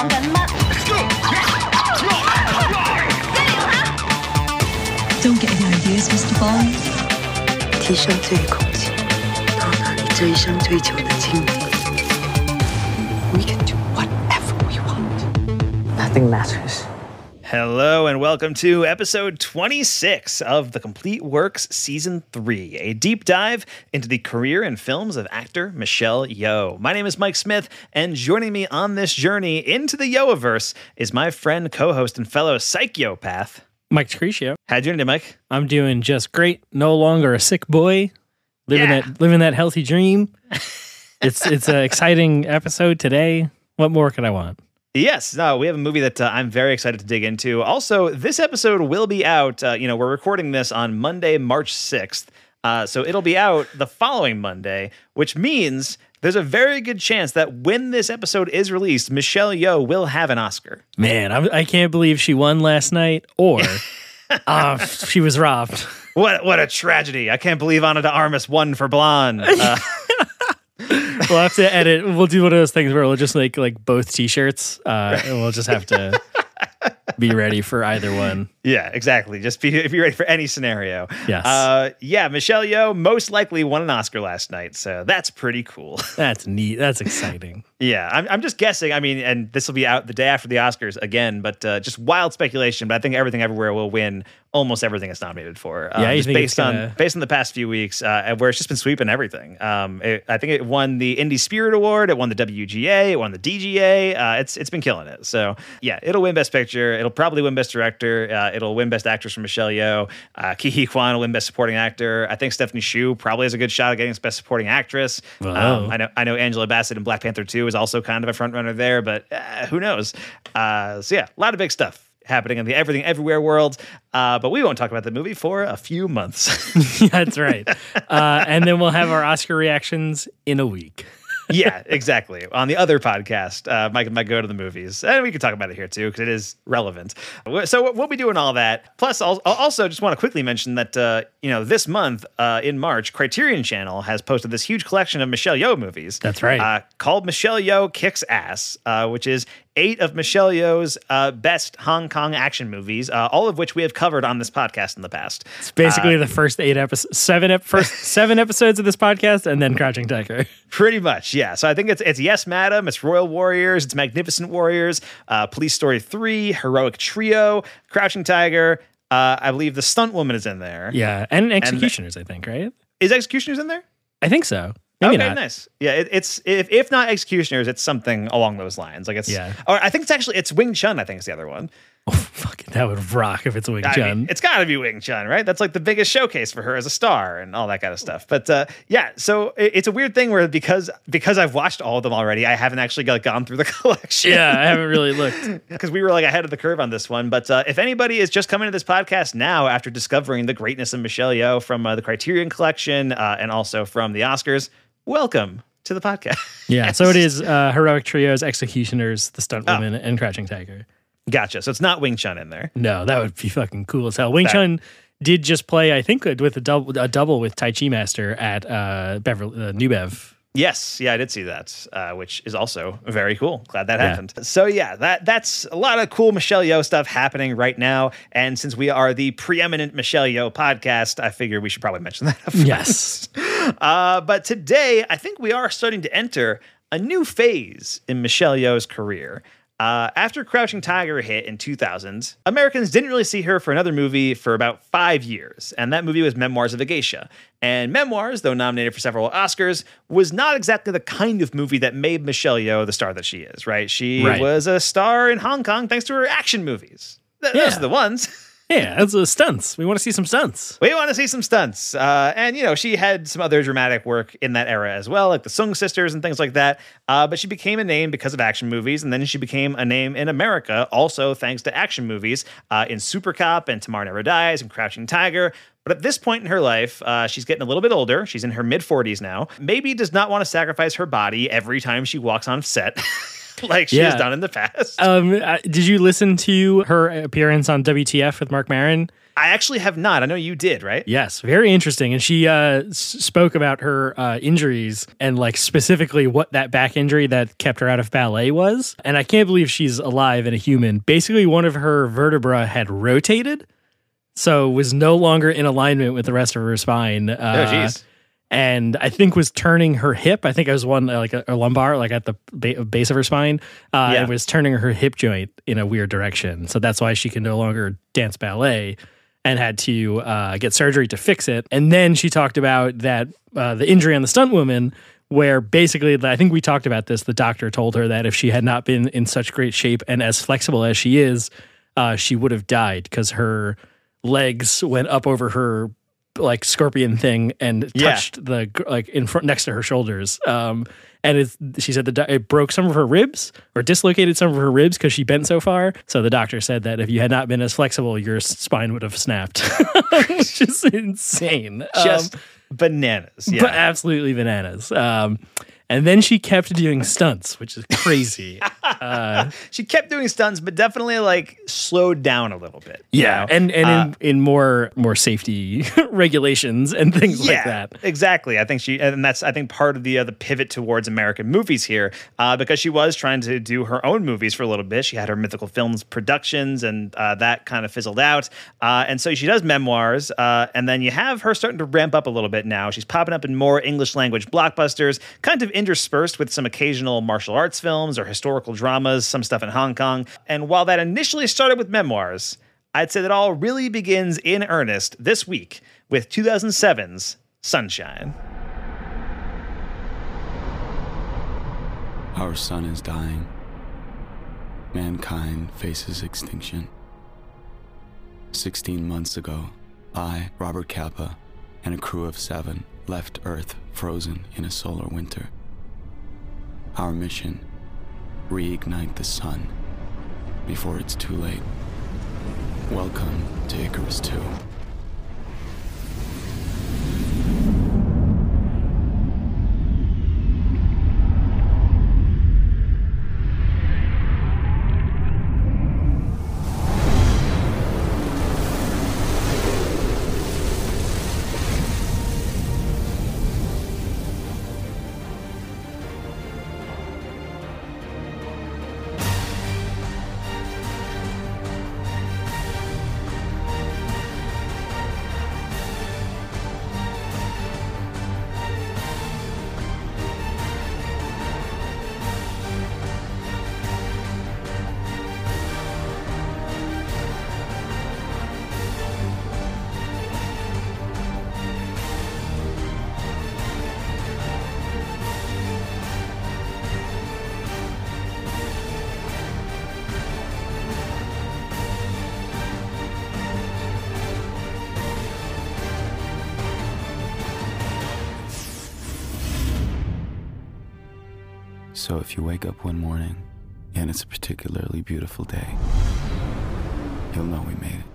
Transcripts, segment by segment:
讲紧乜？一零下。 Don't get any ideas, Mr. Bond. 提升最空气，到达你这一生追求的境地。We can do whatever we want. Nothing matters. Hello and welcome to episode 26 of The Complete Works Season 3, a deep dive into the career and films of actor Michelle Yeoh. My name is Mike Smith, and joining me on this journey into the Yeohiverse is my friend, co host, and fellow psychopath. Mike Treccio. How'd you doing today, Mike? I'm doing just great. No longer a sick boy. Living Yeah. that living that healthy dream. it's it's an exciting episode today. What more could I want? Yes, no, we have a movie that uh, I'm very excited to dig into. Also, this episode will be out. Uh, you know, we're recording this on Monday, March 6th. Uh, so it'll be out the following Monday, which means there's a very good chance that when this episode is released, Michelle Yeoh will have an Oscar. Man, I'm, I can't believe she won last night, or uh, she was robbed. What what a tragedy! I can't believe Ana de Armas won for Blonde. Uh, We'll have to edit. We'll do one of those things where we'll just make like both T-shirts, uh, and we'll just have to be ready for either one. yeah, exactly. Just be if you're ready for any scenario. Yes. Uh, yeah, Michelle Yeoh most likely won an Oscar last night, so that's pretty cool. That's neat. That's exciting. Yeah, I'm, I'm just guessing. I mean, and this will be out the day after the Oscars again, but uh, just wild speculation. But I think Everything Everywhere will win almost everything it's nominated for. Um, Yeah, just based on gonna- based on the past few weeks, uh, where it's just been sweeping everything. Um, it, I think it won the Indie Spirit Award, it won the WGA, it won the DGA. Uh, it's it's been killing it. So yeah, it'll win Best Picture. It'll probably win Best Director. Uh, it'll win Best Actress for Michelle Yeoh. Uh, Ke Quan will win Best Supporting Actor. I think Stephanie Hsu probably has a good shot at getting Best Supporting Actress. Wow. Um, I know I know Angela Bassett in Black Panther 2 is also kind of a front runner there, but uh, who knows? Uh, so yeah, a lot of big stuff happening in the everything everywhere world. Uh, but we won't talk about the movie for a few months. That's right. Uh, and then we'll have our Oscar reactions in a week. Yeah, exactly. On the other podcast, uh, Mike might go to the movies, and we can talk about it here too because it is relevant. So we'll be doing all that. Plus, I'll I'll also just want to quickly mention that uh, you know this month uh, in March, Criterion Channel has posted this huge collection of Michelle Yeoh movies. That's right. Uh, called Michelle Yeoh Kicks Ass, uh, which is eight of Michelle Yeoh's uh, best Hong Kong action movies, uh, all of which we have covered on this podcast in the past. It's basically the first eight episodes, seven ep- first seven episodes of this podcast, and then Crouching Tiger. Pretty much, yeah. So I think it's it's Yes, Madam, it's Royal Warriors, it's Magnificent Warriors, uh, Police Story Three, Heroic Trio, Crouching Tiger. Uh, I believe the Stunt Woman is in there. Yeah, and Executioners, I think, right? Is Executioners in there? I think so. Maybe okay, not. nice. Yeah, it, it's if, if not Executioners, it's something along those lines. Like it's Yeah. Or I think it's actually it's Wing Chun. I think is the other one. Oh, fuck that would rock if it's Wing I Chun. mean, it's got to be Wing Chun, right? That's like the biggest showcase for her as a star and all that kind of stuff. But uh, yeah, so it, it's a weird thing where because because I've watched all of them already, I haven't actually got, gone through the collection. yeah, I haven't really looked. because we were like ahead of the curve on this one. But uh, if anybody is just coming to this podcast now after discovering the greatness of Michelle Yeoh from uh, the Criterion Collection uh, and also from the Oscars, welcome to the podcast. Yeah, so it is uh, Heroic Trios, Executioners, The Stunt Oh. Woman, and Crouching Tiger. gotcha. So it's not Wing Chun in there. No, that would be fucking cool as hell. Wing That- Chun did just play, I think, with a double, a double with Tai Chi Master at uh, Beverly uh, New Bev. Yes, yeah, I did see that, uh, which is also very cool. Glad that Yeah. happened. So yeah, that that's a lot of cool Michelle Yeoh stuff happening right now. And since we are the preeminent Michelle Yeoh podcast, I figure we should probably mention that. Yes. Uh, but today, I think we are starting to enter a new phase in Michelle Yeoh's career. Uh, after Crouching Tiger hit in 2000, Americans didn't really see her for another movie for about five years, and that movie was Memoirs of a Geisha. And Memoirs, though nominated for several Oscars, was not exactly the kind of movie that made Michelle Yeoh the star that she is, right? She Right. was a star in Hong Kong thanks to her action movies. Th- Those are the ones. Yeah, that's uh, stunts. We want to see some stunts. We want to see some stunts. Uh, and, you know, she had some other dramatic work in that era as well, like the Soong sisters and things like that. Uh, but she became a name because of action movies. And then she became a name in America, also thanks to action movies uh, in Super Cop and Tomorrow Never Dies and Crouching Tiger. But at this point in her life, uh, she's getting a little bit older. She's in her mid 40s now. Maybe does not want to sacrifice her body every time she walks on set. like she has Yeah. done in the past. Um, did you listen to her appearance on WTF with Marc Maron? I actually have not. I know you did, right? Yes, very interesting. And she uh, s- spoke about her uh, injuries and like specifically what that back injury that kept her out of ballet was. And I can't believe she's alive and a human. Basically, one of her vertebra had rotated, so was no longer in alignment with the rest of her spine. Oh, Uh, jeez. And I think was turning her hip. I think it was one uh, like a, a lumbar, like at the ba- base of her spine. Uh, Yeah. It was turning her hip joint in a weird direction. So that's why she can no longer dance ballet and had to uh, get surgery to fix it. And then she talked about that uh, the injury on the stunt woman. Where basically, I think we talked about this. The doctor told her that if she had not been in such great shape and as flexible as she is, uh, she would have died because her legs went up over her like scorpion thing and Yeah. touched the like in front next to her shoulders. Um, and it's, she said that do- it broke some of her ribs or dislocated some of her ribs because she bent so far. So the doctor said that if you had not been as flexible, your spine would have snapped, which is insane. Just um, bananas. Yeah. but absolutely bananas. Um, and then she kept doing stunts, which is crazy. she kept doing stunts, but definitely like slowed down a little bit. you know? and and Uh, in, in more more safety regulations and things like that. Exactly. I think she, and that's I think part of the uh, the pivot towards American movies here, uh, because she was trying to do her own movies for a little bit. She had her mythical films productions, and uh, that kind of fizzled out. Uh, and so she does memoirs, uh, and then you have her starting to ramp up a little bit now. She's popping up in more English language blockbusters, kind of interspersed with some occasional martial arts films or historical dramas, some stuff in Hong Kong. And while that initially started with memoirs. I'd say that all really begins in earnest this week with 2007's Sunshine. Our sun is dying. Mankind faces extinction. 16 months ago, I, Robert Capa, and a crew of seven left Earth frozen in a solar winter. Our mission reignite the sun before it's too late. Welcome to Icarus 2. Beautiful day, you'll know we made it.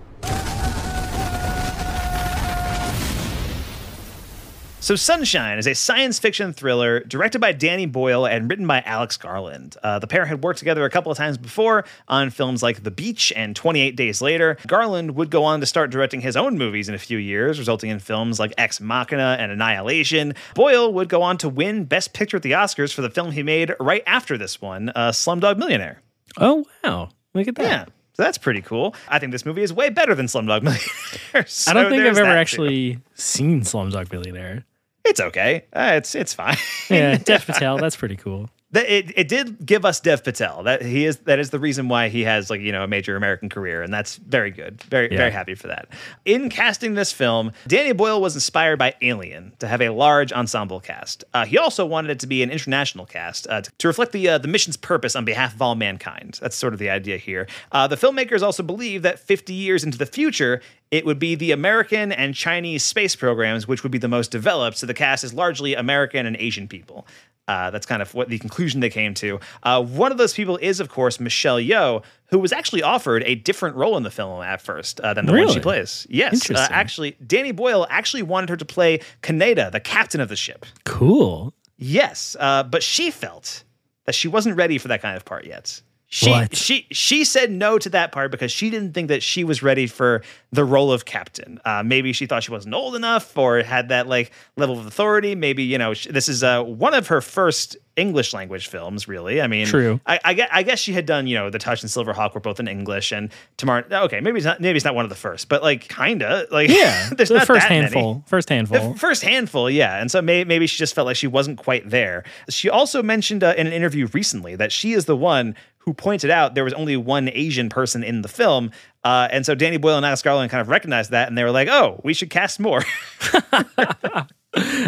So, Sunshine is a science fiction thriller directed by Danny Boyle and written by Alex Garland. Uh, the pair had worked together a couple of times before on films like The Beach and 28 Days Later. Garland would go on to start directing his own movies in a few years, resulting in films like Ex Machina and Annihilation. Boyle would go on to win Best Picture at the Oscars for the film he made right after this one, uh, Slumdog Millionaire. Oh wow! Look at that. Yeah. So that's pretty cool. I think this movie is way better than Slumdog Millionaire. I don't think I've ever too. actually seen Slumdog Millionaire. It's okay. Uh, it's it's fine. Yeah, Dev Patel. That's pretty cool. That- it, it did give us Dev Patel. That he is that is the reason why he has like you know a major American career, and that's very good. Very Yeah. very happy for that. In casting this film, Danny Boyle was inspired by Alien to have a large ensemble cast. Uh, he also wanted it to be an international cast uh, to, to reflect the uh, the mission's purpose on behalf of all mankind. That's sort of the idea here. Uh, the filmmakers also believe that 50 years into the future, it would be the American and Chinese space programs which would be the most developed. So the cast is largely American and Asian people. Uh, that's kind of what the conclusion they came to. Uh, one of those people is, of course, Michelle Yeoh, who was actually offered a different role in the film at first uh, than the one she plays. Yes, uh, actually, Danny Boyle actually wanted her to play Kaneda, the captain of the ship. Cool. Yes, uh, but she felt that she wasn't ready for that kind of part yet. She What? she she said no to that part because she didn't think that she was ready for the role of captain. Uh, maybe she thought she wasn't old enough or had that like level of authority. Maybe you know sh- this is uh, one of her first English language films. Really, I mean, True. I, I guess I guess she had done you know The Touch and Silverhawk were both in English and Tomorrow. Okay, maybe it's not maybe it's not one of the first, but like kinda like Yeah, there's the not first that many. handful. First handful. The first handful, yeah. And so may, maybe she just felt like she wasn't quite there. She also mentioned uh, in an interview recently that she is the one who pointed out there was only one Asian person in the film. Uh, and so Danny Boyle and Alex Garland kind of recognized that and they were like, oh, we should cast more.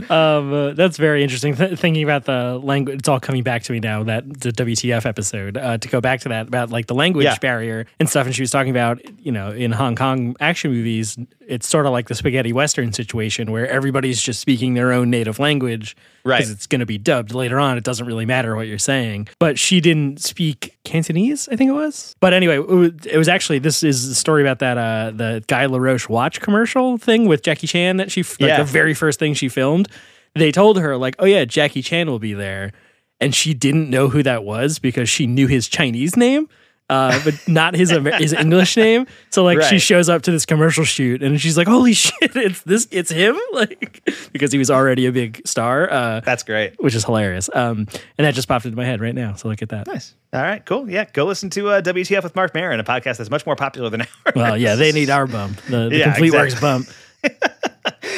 Um, uh, that's very interesting. Th- thinking about the language, it's all coming back to me now. That the WTF episode uh, to go back to that about like the language Yeah. barrier and stuff. And she was talking about you know in Hong Kong action movies, it's sort of like the spaghetti western situation where everybody's just speaking their own native language, Right. Because it's going to be dubbed later on. It doesn't really matter what you're saying. But she didn't speak Cantonese, I think it was. But anyway, it was, it was actually this is the story about that uh the Guy LaRoche watch commercial thing with Jackie Chan that she like Yeah. the very first thing she filmed. They told her like, "Oh yeah, Jackie Chan will be there," and she didn't know who that was because she knew his Chinese name, uh, but not his his English name. So like, she shows up to this commercial shoot, and she's like, "Holy shit, it's this, it's him!" Like because he was already a big star, uh, That's great. which is hilarious. Um, and that just popped into my head right now. So look at that. Nice. All right, cool. Yeah, go listen to uh, WTF with Marc Maron, a podcast that's much more popular than ours. Well, yeah, they need our bump, the, the Yeah, complete exactly. works bump.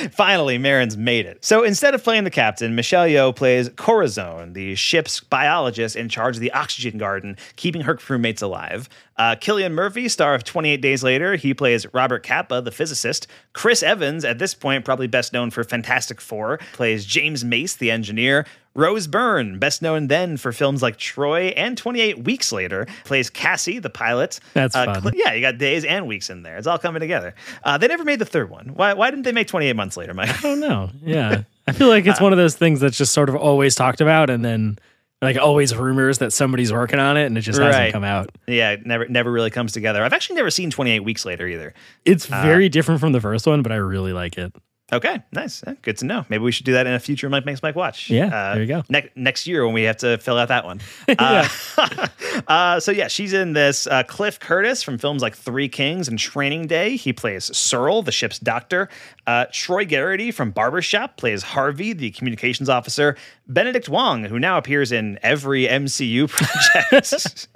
Finally, Maron's made it. So instead of playing the captain, Michelle Yeoh plays Corazon, the ship's biologist in charge of the oxygen garden, keeping her crewmates alive. Uh, Cillian Murphy, star of 28 Days Later, he plays Robert Capa, the physicist. Chris Evans, at this point probably best known for Fantastic Four, plays James Mace, the engineer. Rose Byrne, best known then for films like Troy and 28 Weeks Later, plays Cassie, the pilot. That's Uh, fun. Cl- yeah, you got days and weeks in there. It's all coming together. Uh, they never made the third one. Why, why didn't they make 28 months later, Mike? I don't know. Yeah. I feel like it's one of those things that's just sort of always talked about and then like always rumors that somebody's working on it and it just Right. hasn't come out. yeah, never never really comes together. I've actually never seen 28 Weeks Later either. It's Uh, very different from the first one, but I really like it. Okay, nice. Good to know. Maybe we should do that in a future Mike Makes Mike Watch. Yeah, Uh, there you go. Ne- next year when we have to fill out that one. Uh, uh, so yeah, she's in this. Uh, Cliff Curtis from films like Three Kings and Training Day. He plays Searle, the ship's doctor. Uh, Troy Garity from Barbershop plays Harvey, the communications officer. Benedict Wong, who now appears in every MCU project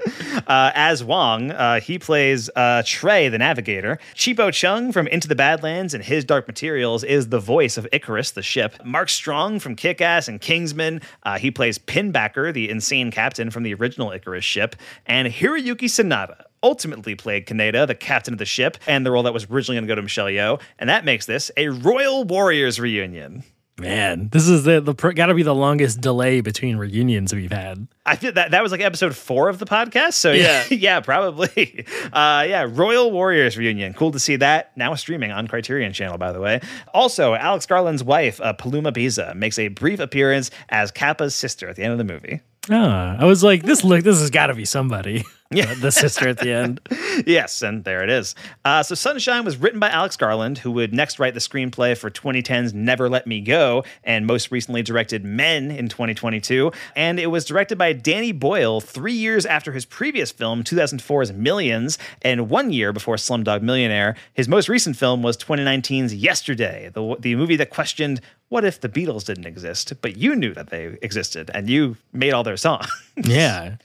uh, as Wong, uh, he plays uh, Trey, the navigator. Chipo Chung from Into the Badlands and His Dark Materials is the voice of Icarus, the ship. Mark Strong from Kick Ass and Kingsman, uh, he plays Pinbacker, the insane captain from the original Icarus ship. And Hiroyuki Sanada ultimately played Kaneda, the captain of the ship, and the role that was originally going to go to Michelle Yeoh. And that makes this a Royal Warriors reunion. Man, this is the, the got to be the longest delay between reunions we've had. I feel that that was like episode four of the podcast. So yeah, yeah, probably. Uh, yeah, Royal Warriors reunion. Cool to see that. Now streaming on Criterion Channel, by the way. Also, Alex Garland's wife, uh, Paloma Baeza, makes a brief appearance as Capa's sister at the end of the movie. Ah, I was like, this look, this has got to be somebody. Yeah. the sister at the end. yes, and there it is. Uh, so Sunshine was written by Alex Garland, who would next write the screenplay for 2010's Never Let Me Go, and most recently directed Men in 2022. And it was directed by Danny Boyle three years after his previous film, 2004's Millions, and one year before Slumdog Millionaire. His most recent film was 2019's Yesterday, the, the movie that questioned what if the Beatles didn't exist, but you knew that they existed and you made all their songs. Yeah,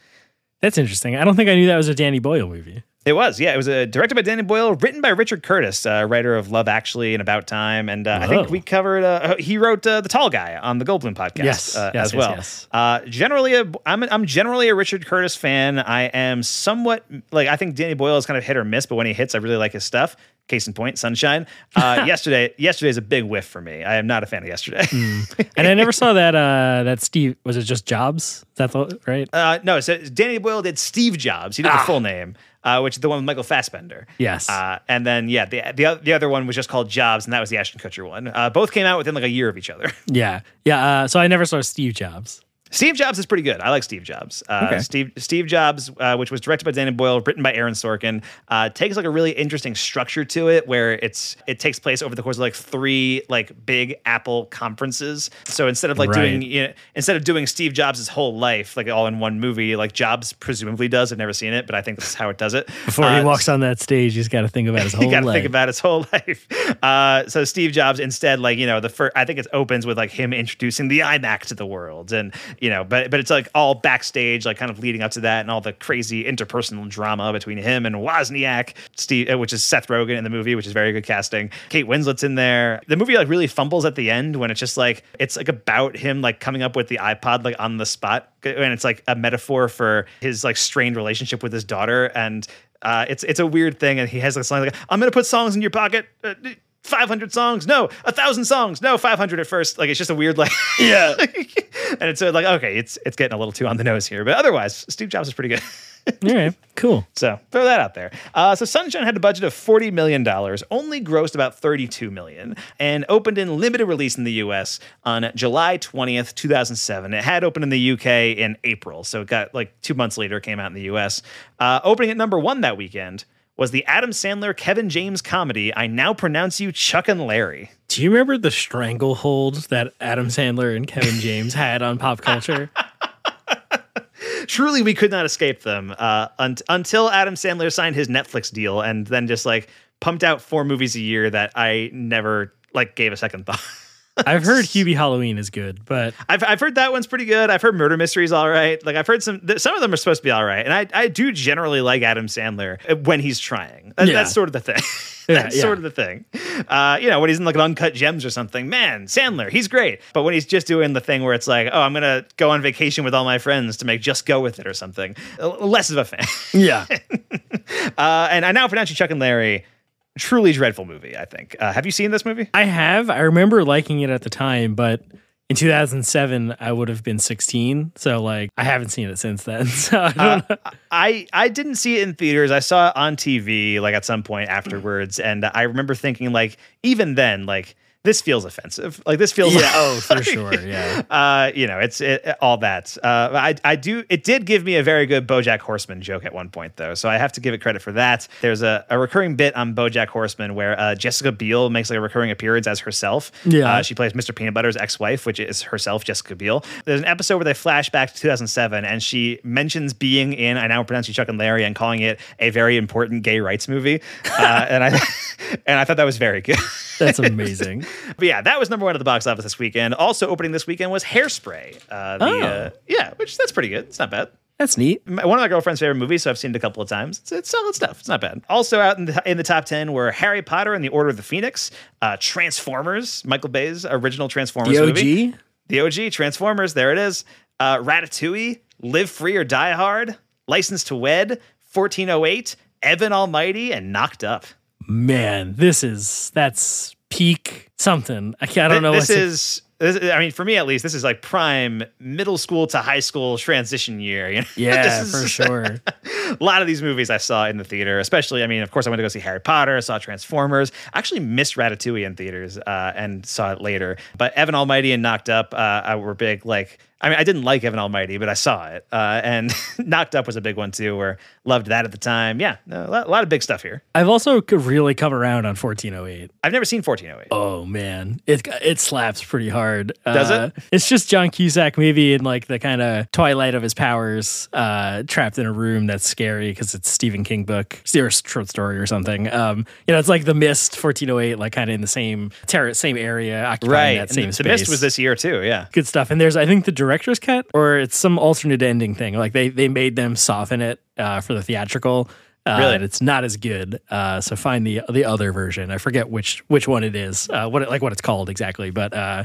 that's interesting. I don't think I knew that was a Danny Boyle movie. It was, yeah. It was uh, directed by Danny Boyle, written by Richard Curtis, uh, writer of Love Actually and About Time, and uh, I think we covered. Uh, he wrote uh, the Tall Guy on the Goldblum podcast, Yes, uh, yes, as yes, well. yes. Uh, generally, a, I'm I'm generally a Richard Curtis fan. I am somewhat like I think Danny Boyle is kind of hit or miss, but when he hits, I really like his stuff. Case in point, Sunshine. Uh, yesterday, yesterday's a big whiff for me. I am not a fan of yesterday. And I never saw that. Uh, that Steve was it just Jobs? Is that the, right? Uh, no, so Danny Boyle did Steve Jobs. He did the full name, uh, which is the one with Michael Fassbender. Ah. Yes. Uh, and then yeah, the, the the other one was just called Jobs, and that was the Ashton Kutcher one. Uh, both came out within like a year of each other. yeah, yeah. Uh, so I never saw Steve Jobs. Steve Jobs is pretty good. I like Steve Jobs. Uh, Okay. Steve Steve Jobs, uh, which was directed by Danny Boyle, written by Aaron Sorkin, uh, takes like a really interesting structure to it, where it's it takes place over the course of like three like big Apple conferences. So instead of like doing you know, instead of doing Steve Jobs' whole life like all in one movie, like Jobs presumably does. I've never seen it, but I think this is how it does it. Before Uh, he walks on that stage, he's got to think about his whole you got to think about his whole life. Uh, so Steve Jobs instead, like you know, the first I think it opens with like him introducing the iMac to the world, and you know, but but it's like all backstage, like kind of leading up to that, and all the crazy interpersonal drama between him and Wozniak, Steve, uh, which is Seth Rogen in the movie, which is very good casting. Kate Winslet's in there. The movie like really fumbles at the end when it's just like it's like about him like coming up with the iPod like on the spot, and it's like a metaphor for his like strained relationship with his daughter and. Uh, it's it's a weird thing, and he has like song like I'm gonna put songs in your pocket. Uh, 500 songs, no, a thousand songs, no, 500 at first. Like it's just a weird like yeah, and it's uh, like okay, it's it's getting a little too on the nose here, but otherwise, Steve Jobs is pretty good. All right, cool. So throw that out there. Uh, so Sunshine had a budget of forty million dollars, only grossed about thirty-two million, and opened in limited release in the U.S. on July twentieth, two thousand seven. It had opened in the U.K. in April, so it got like two months later came out in the U.S. Uh, opening at number one that weekend was the Adam Sandler Kevin James comedy "I Now Pronounce You Chuck and Larry." Do you remember the stranglehold that Adam Sandler and Kevin James had on pop culture? truly we could not escape them uh, un- until Adam Sandler signed his Netflix deal and then just like pumped out four movies a year that I never like gave a second thought. I've heard Hubie Halloween is good, but I've, I've heard that one's pretty good. I've heard Murder Mysteries all right. Like I've heard some th- some of them are supposed to be all right, and I I do generally like Adam Sandler uh, when he's trying. That- Yeah. That's sort of the thing. That's yeah. sort of the thing. Uh, you know, when he's in like an uncut gems or something, man, Sandler, he's great. But when he's just doing the thing where it's like, oh, I'm gonna go on vacation with all my friends to make Just Go with it or something, less of a fan. yeah, Uh, and I now pronounce you Chuck and Larry. Truly dreadful movie, I think. Uh, have you seen this movie? I have. I remember liking it at the time, but in 2007, I would have been 16. So, like, I haven't seen it since then. So, I don't know. I I didn't see it in theaters. I saw it on TV like at some point afterwards, and I remember thinking like even then like this feels offensive. Like this feels Yeah, oh, for sure, yeah. Uh, you know, it's it, all that. Uh, I I do. It did give me a very good BoJack Horseman joke at one point though, so I have to give it credit for that. There's a, a recurring bit on BoJack Horseman where uh, Jessica Biel makes like a recurring appearance as herself. Yeah. Uh, she plays Mr. Peanut Butter's ex-wife, which is herself, Jessica Biel. There's an episode where they flash back to 2007, and she mentions being in I now pronounce you Chuck and Larry and calling it a very important gay rights movie, uh, and I and I thought that was very good. That's amazing. But yeah, that was number one at the box office this weekend. Also opening this weekend was Hairspray. Uh, the, Oh. uh, yeah, which that's pretty good. It's not bad. That's neat. One of my girlfriend's favorite movies, so I've seen it a couple of times. It's, it's solid stuff. It's not bad. Also out in the, in the top ten were Harry Potter and the Order of the Phoenix, uh, Transformers, Michael Bay's original Transformers The movie. OG. The OG Transformers, there it is. Uh, Ratatouille, Live Free or Die Hard, License to Wed, 1408, Evan Almighty, and Knocked Up. Man, this is that's peak something. I, I don't know. This is, this, I mean, for me at least, this is like prime middle school to high school transition year. You know? yeah, for sure. a lot of these movies I saw in the theater, especially, I mean, of course, I went to go see Harry Potter, I saw Transformers. I actually missed Ratatouille in theaters uh, and saw it later. But Evan Almighty and Knocked Up uh, were big, like, I mean, I didn't like Evan Almighty, but I saw it. Uh, and Knocked Up was a big one too, where loved that at the time. Yeah, no, a lot, a lot of big stuff here. I've also really come around on 1408. I've never seen 1408. Oh man, it it slaps pretty hard. Does Uh, It's just John Cusack, maybe in like the kind of twilight of his powers, uh, trapped in a room that's scary because it's Stephen King book or short story or something. Um, you know, it's like The Mist, 1408, like kind of in the same terror, same area, occupying Right. that And same the, space. the Mist was this year too. Yeah. good stuff. And there's, I think, the director's cut, or it's some alternate ending thing. Like they they made them soften it uh, for the theatrical. Uh, Really? and it's not as good. Uh, so find the the other version. I forget which which one it is. Uh, what it, like what it's called exactly, but uh,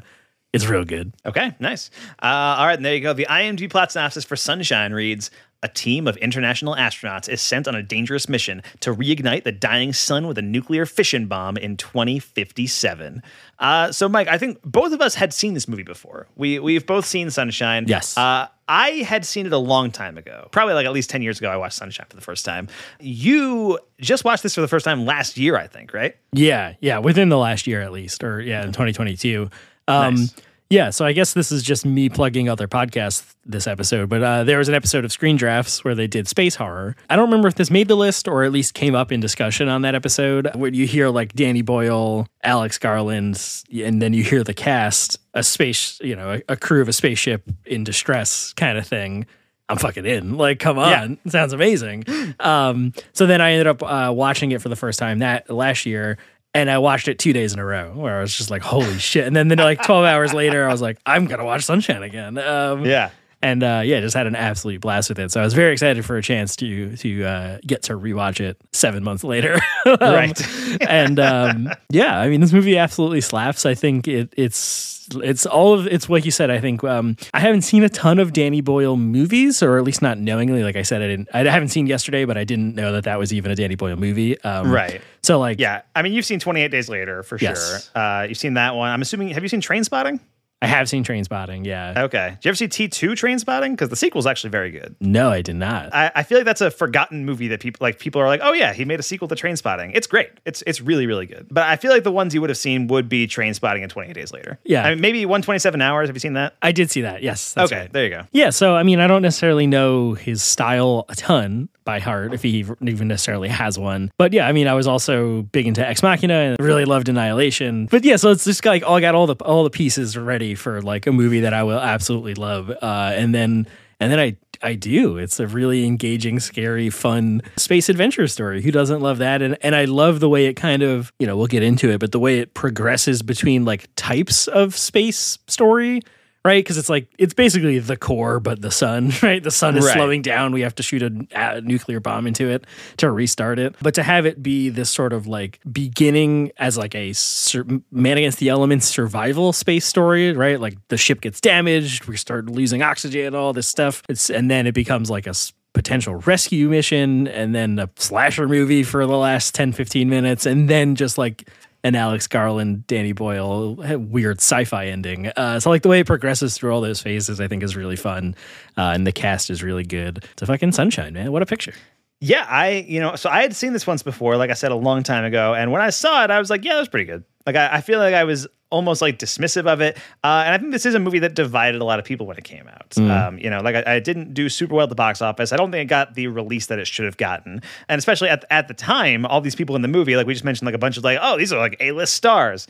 it's real good. Okay, nice. Uh, all right, and there you go. The IMDb plot synopsis for Sunshine reads A team of international astronauts is sent on a dangerous mission to reignite the dying sun with a nuclear fission bomb in 2057. Uh, so, Mike, I think both of us had seen this movie before. We, we've both seen Sunshine. Yes. Uh, I had seen it a long time ago, probably like at least 10 years ago. I watched Sunshine for the first time. You just watched this for the first time last year, I think, right? Yeah, yeah, within the last year at least, or yeah, in 2022. Um, Nice. Yeah, so I guess this is just me plugging other podcasts this episode, but uh, there was an episode of Screen Drafts where they did space horror. I don't remember if this made the list or at least came up in discussion on that episode where you hear like Danny Boyle, Alex Garland, and then you hear the cast, a space, you know, a, a crew of a spaceship in distress kind of thing. I'm fucking in. Like, come on, It sounds amazing. Um, so then I ended up uh, watching it for the first time that last year, and I watched it two days in a row, where I was just like, holy shit. And then, then like 12 hours later, I was like, I'm gonna watch Sunshine again. Um, Yeah. And uh, yeah, just had an absolute blast with it. So I was very excited for a chance to to uh, get to rewatch it seven months later. Um, Right. and um, yeah, I mean, this movie absolutely slaps. I think it it's it's all of it's like you said. I think um, I haven't seen a ton of Danny Boyle movies, or at least not knowingly. Like I said, I didn't. I haven't seen yesterday, but I didn't know that that was even a Danny Boyle movie. Um, Right. So like, Yeah. I mean, you've seen 28 Days Later for Yes. sure. Uh, you've seen that one. I'm assuming, have you seen Train Spotting? I have seen Train Spotting. Yeah. Okay. Did you ever see T2 Train Spotting? Because the sequel's actually very good. No, I did not. I, I feel like that's a forgotten movie that people like. People are like, "Oh yeah, he made a sequel to Train Spotting. It's great. It's it's really really good." But I feel like the ones you would have seen would be Train Spotting and 28 Days Later. Yeah. I mean, maybe 127 Hours. Have you seen that? I did see that. Yes. that's okay, right. there you go. Yeah, so I mean, I don't necessarily know his style a ton by heart, if he even necessarily has one. But yeah, I mean, I was also big into Ex Machina and really loved Annihilation. But yeah, so it's just like all I got all the all the pieces ready for like a movie that I will absolutely love. Uh, and then and then I I do. It's a really engaging, scary, fun space adventure story. Who doesn't love that? And and I love the way it kind of, you know, we'll get into it, but the way it progresses between like types of space story right? Because it's like it's basically the core, but the sun, right? The sun is Right. slowing down. We have to shoot a, a nuclear bomb into it to restart it. But to have it be this sort of like beginning as like a sur- man against the elements survival space story, right? Like the ship gets damaged, we start losing oxygen, and all this stuff. It's and then it becomes like a potential rescue mission and then a slasher movie for the last 10 15 minutes and then just like an Alex Garland, Danny Boyle weird sci-fi ending. Uh, so like the way it progresses through all those phases, I think is really fun, uh, and the cast is really good. It's a fucking sunshine, man. What a picture. Yeah, I you know, so I had seen this once before, like I said a long time ago, and when I saw it, I was like, yeah, that was pretty good. Like I, I feel like I was almost like dismissive of it, uh, and I think this is a movie that divided a lot of people when it came out. Um, you know, like I, I didn't do super well at the box office. I don't think it got the release that it should have gotten, and especially at at the time, all these people in the movie, like we just mentioned, like a bunch of like, oh, these are like A list stars.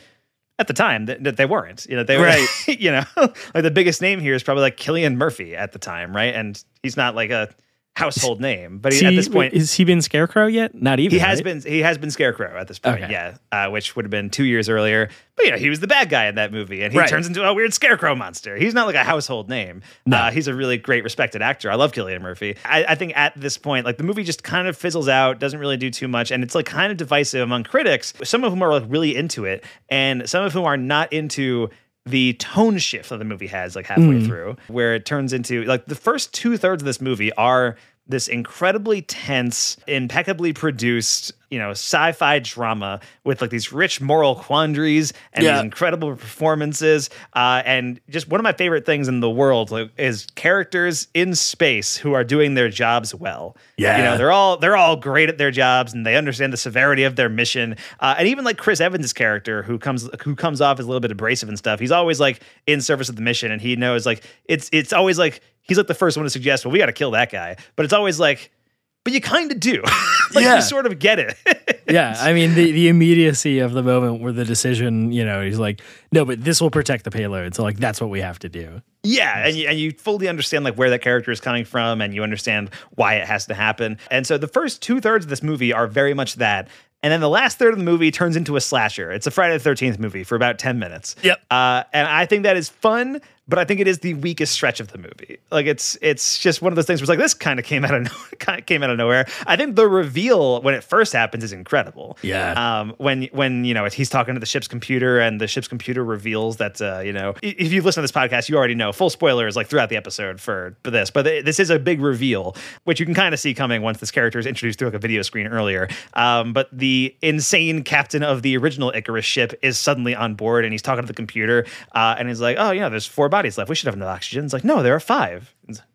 At the time, that, that they weren't. You know, they were. Right. you know, like the biggest name here is probably like Cillian Murphy at the time, right? And he's not like a household name, but he, at this point, is he been Scarecrow yet? Not even. he has right? been he has been Scarecrow at this point, Okay. yeah, uh, which would have been two years earlier. But know, he was the bad guy in that movie, and he Right. turns into a weird Scarecrow monster. He's not like a household name. Uh, he's a really great, respected actor. I love Cillian Murphy. I, I think at this point, like the movie just kind of fizzles out, doesn't really do too much, and it's like kind of divisive among critics. Some of whom are like really into it, and some of whom are not into the tone shift that the movie has like halfway mm. through, where it turns into like the first two thirds of this movie are this incredibly tense, impeccably produced, you know, sci-fi drama with like these rich moral quandaries and Yeah. these incredible performances. Uh, and just one of my favorite things in the world like, is characters in space who are doing their jobs well. Yeah. you know, they're all they're all great at their jobs and they understand the severity of their mission. Uh, and even like Chris Evans' character, who comes who comes off as a little bit abrasive and stuff, he's always like in service of the mission, and he knows like it's it's always like he's like the first one to suggest, well, we got to kill that guy, but it's always like. But you kind of do. like Yeah. you sort of get it. yeah, I mean the, the immediacy of the moment where the decision, you know, he's like, no, but this will protect the payload. So like that's what we have to do. Yeah, and you, and you fully understand like where that character is coming from, and you understand why it has to happen. And so the first two thirds of this movie are very much that, and then the last third of the movie turns into a slasher. It's a Friday the Thirteenth movie for about ten minutes. Yep. Uh, and I think that is fun, but I think it is the weakest stretch of the movie. Like it's it's just one of those things where it's like this kind of came out of nowhere, kind of came out of nowhere. I think the reveal when it first happens is incredible. Yeah. Um, when when you know he's talking to the ship's computer and the ship's computer reveals that uh, you know if you've listened to this podcast, you already know full spoilers like throughout the episode for, for this, but th- this is a big reveal which you can kind of see coming once this character is introduced through like a video screen earlier. Um, but the insane captain of the original Icarus ship is suddenly on board and he's talking to the computer uh, and he's like, "Oh, yeah, there's four bodies left. We should have enough oxygen." It's like, "No, there are five. It's-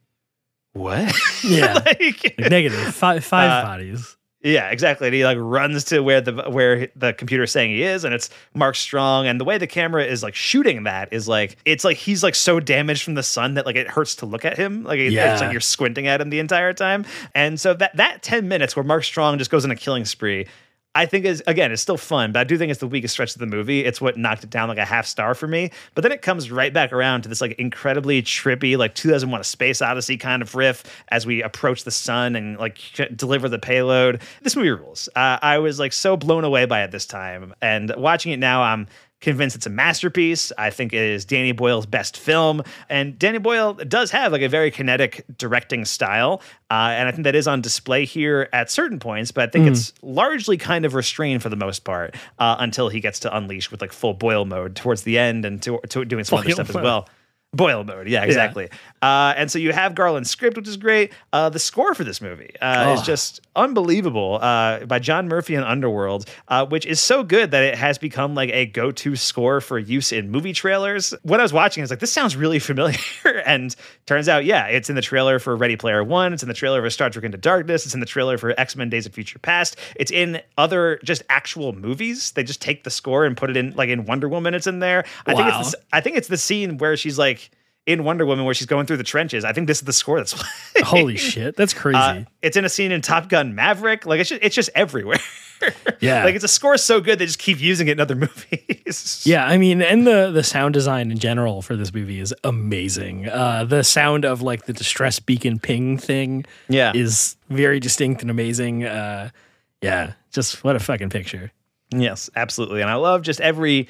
what? Yeah. like, Like, negative five five Uh, bodies. Yeah, exactly. And he like runs to where the where the computer is saying he is, and it's Mark Strong. And the way the camera is like shooting that is like it's like he's like so damaged from the sun that like it hurts to look at him. Like it- Yeah. it's like you're squinting at him the entire time. And so that that ten minutes where Mark Strong just goes on a killing spree. I think is again, it's still fun, but I do think it's the weakest stretch of the movie. It's what knocked it down like a half star for me. But then it comes right back around to this like incredibly trippy, like 2001: A Space Odyssey kind of riff as we approach the sun and like deliver the payload. This movie rules. Uh, I was like so blown away by it this time, and watching it now, I'm convinced it's a masterpiece. I think it is Danny Boyle's best film, and Danny Boyle does have like a very kinetic directing style, uh, and I think that is on display here at certain points. But I think it's largely kind of restrained for the most part uh, until he gets to unleash with like full Boyle mode towards the end and to, to doing some other Boyle stuff as well. Boyle mode, yeah, exactly. Uh, and so you have Garland's script, which is great. Uh, the score for this movie uh, is Oh. just unbelievable uh, by John Murphy and Underworld, uh, which is so good that it has become like a go-to score for use in movie trailers. When I was watching, I was like, "This sounds really familiar," and turns out, yeah, it's in the trailer for Ready Player One. It's in the trailer for Star Trek Into Darkness. It's in the trailer for X Men: Days of Future Past. It's in other just actual movies. They just take the score and put it in, like in Wonder Woman. It's in there. I think it's. The, I think it's the scene where she's like. In Wonder Woman, where she's going through the trenches, I think this is the score that's playing. Holy shit, that's crazy. Uh, it's in a scene in Top Gun Maverick. Like it's just, it's just everywhere. Yeah. like it's a score so good they just keep using it in other movies. Yeah, I mean, and the the sound design in general for this movie is amazing. Uh, the sound of like the distress beacon ping thing, Yeah. is very distinct and amazing. Uh, yeah, just what a fucking picture. Yes, absolutely. And I love just every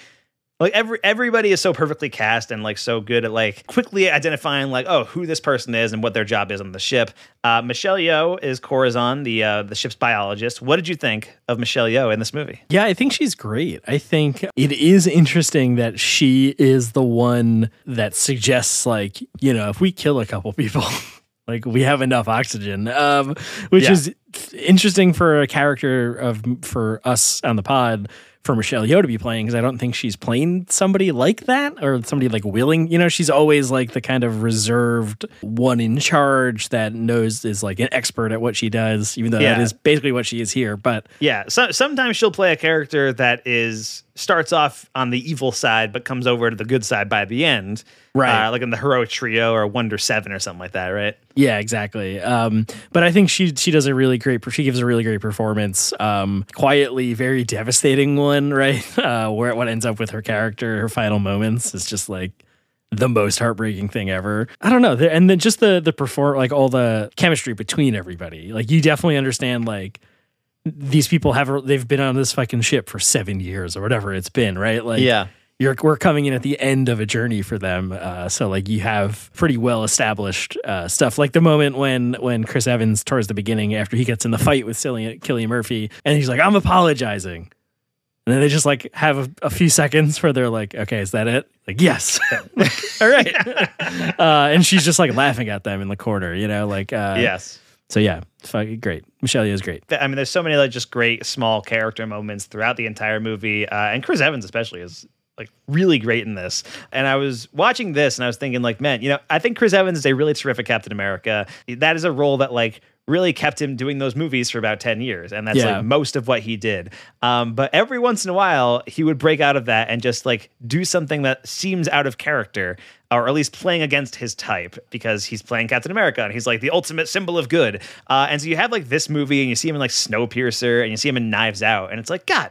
like every everybody is so perfectly cast and like so good at like quickly identifying like oh who this person is and what their job is on the ship. Uh, Michelle Yeoh is Corazon, the uh, the ship's biologist. What did you think of Michelle Yeoh in this movie? Yeah, I think she's great. I think it is interesting that she is the one that suggests, like, you know, if we kill a couple people, like we have enough oxygen, um, which Yeah. is interesting for a character of for us on the pod for Michelle Yeoh to be playing because I don't think she's playing somebody like that or somebody like willing. You know, she's always like the kind of reserved one in charge that knows is like an expert at what she does, even though that Yeah. is basically what she is here. But Yeah, so, sometimes she'll play a character that is starts off on the evil side but comes over to the good side by the end. Right. Uh, like in the heroic trio or Wonder Seven or something like that, right? Yeah, exactly. Um, but I think she she does a really great. She gives a really great performance. Um, quietly, very devastating one, right? Uh, where what ends up with her character, her final moments, is just like the most heartbreaking thing ever. I don't know, and then just the the perform like all the chemistry between everybody. Like you definitely understand like these people have they've been on this fucking ship for seven years or whatever it's been, right? Like you're we're coming in at the end of a journey for them. Uh, so like you have pretty well established uh, stuff. Like the moment when when Chris Evans towards the beginning after he gets in the fight with Cillian, Killian Murphy and he's like, I'm apologizing. And then they just like have a, a few seconds where they're like, okay, is that it? Like, yes. All right. uh, and she's just like laughing at them in the corner, you know, like, uh, yes. So yeah, fucking great. Michelle is great. I mean, there's so many like just great small character moments throughout the entire movie, uh, and Chris Evans especially is like really great in this. And I was watching this and I was thinking, like, man, you know, I think Chris Evans is a really terrific Captain America. That is a role that like really kept him doing those movies for about 10 years and that's Yeah. like most of what he did um, but every once in a while he would break out of that and just like do something that seems out of character or at least playing against his type because he's playing Captain America and he's like the ultimate symbol of good. Uh, and so you have like this movie and you see him in like Snowpiercer and you see him in Knives Out and it's like, God,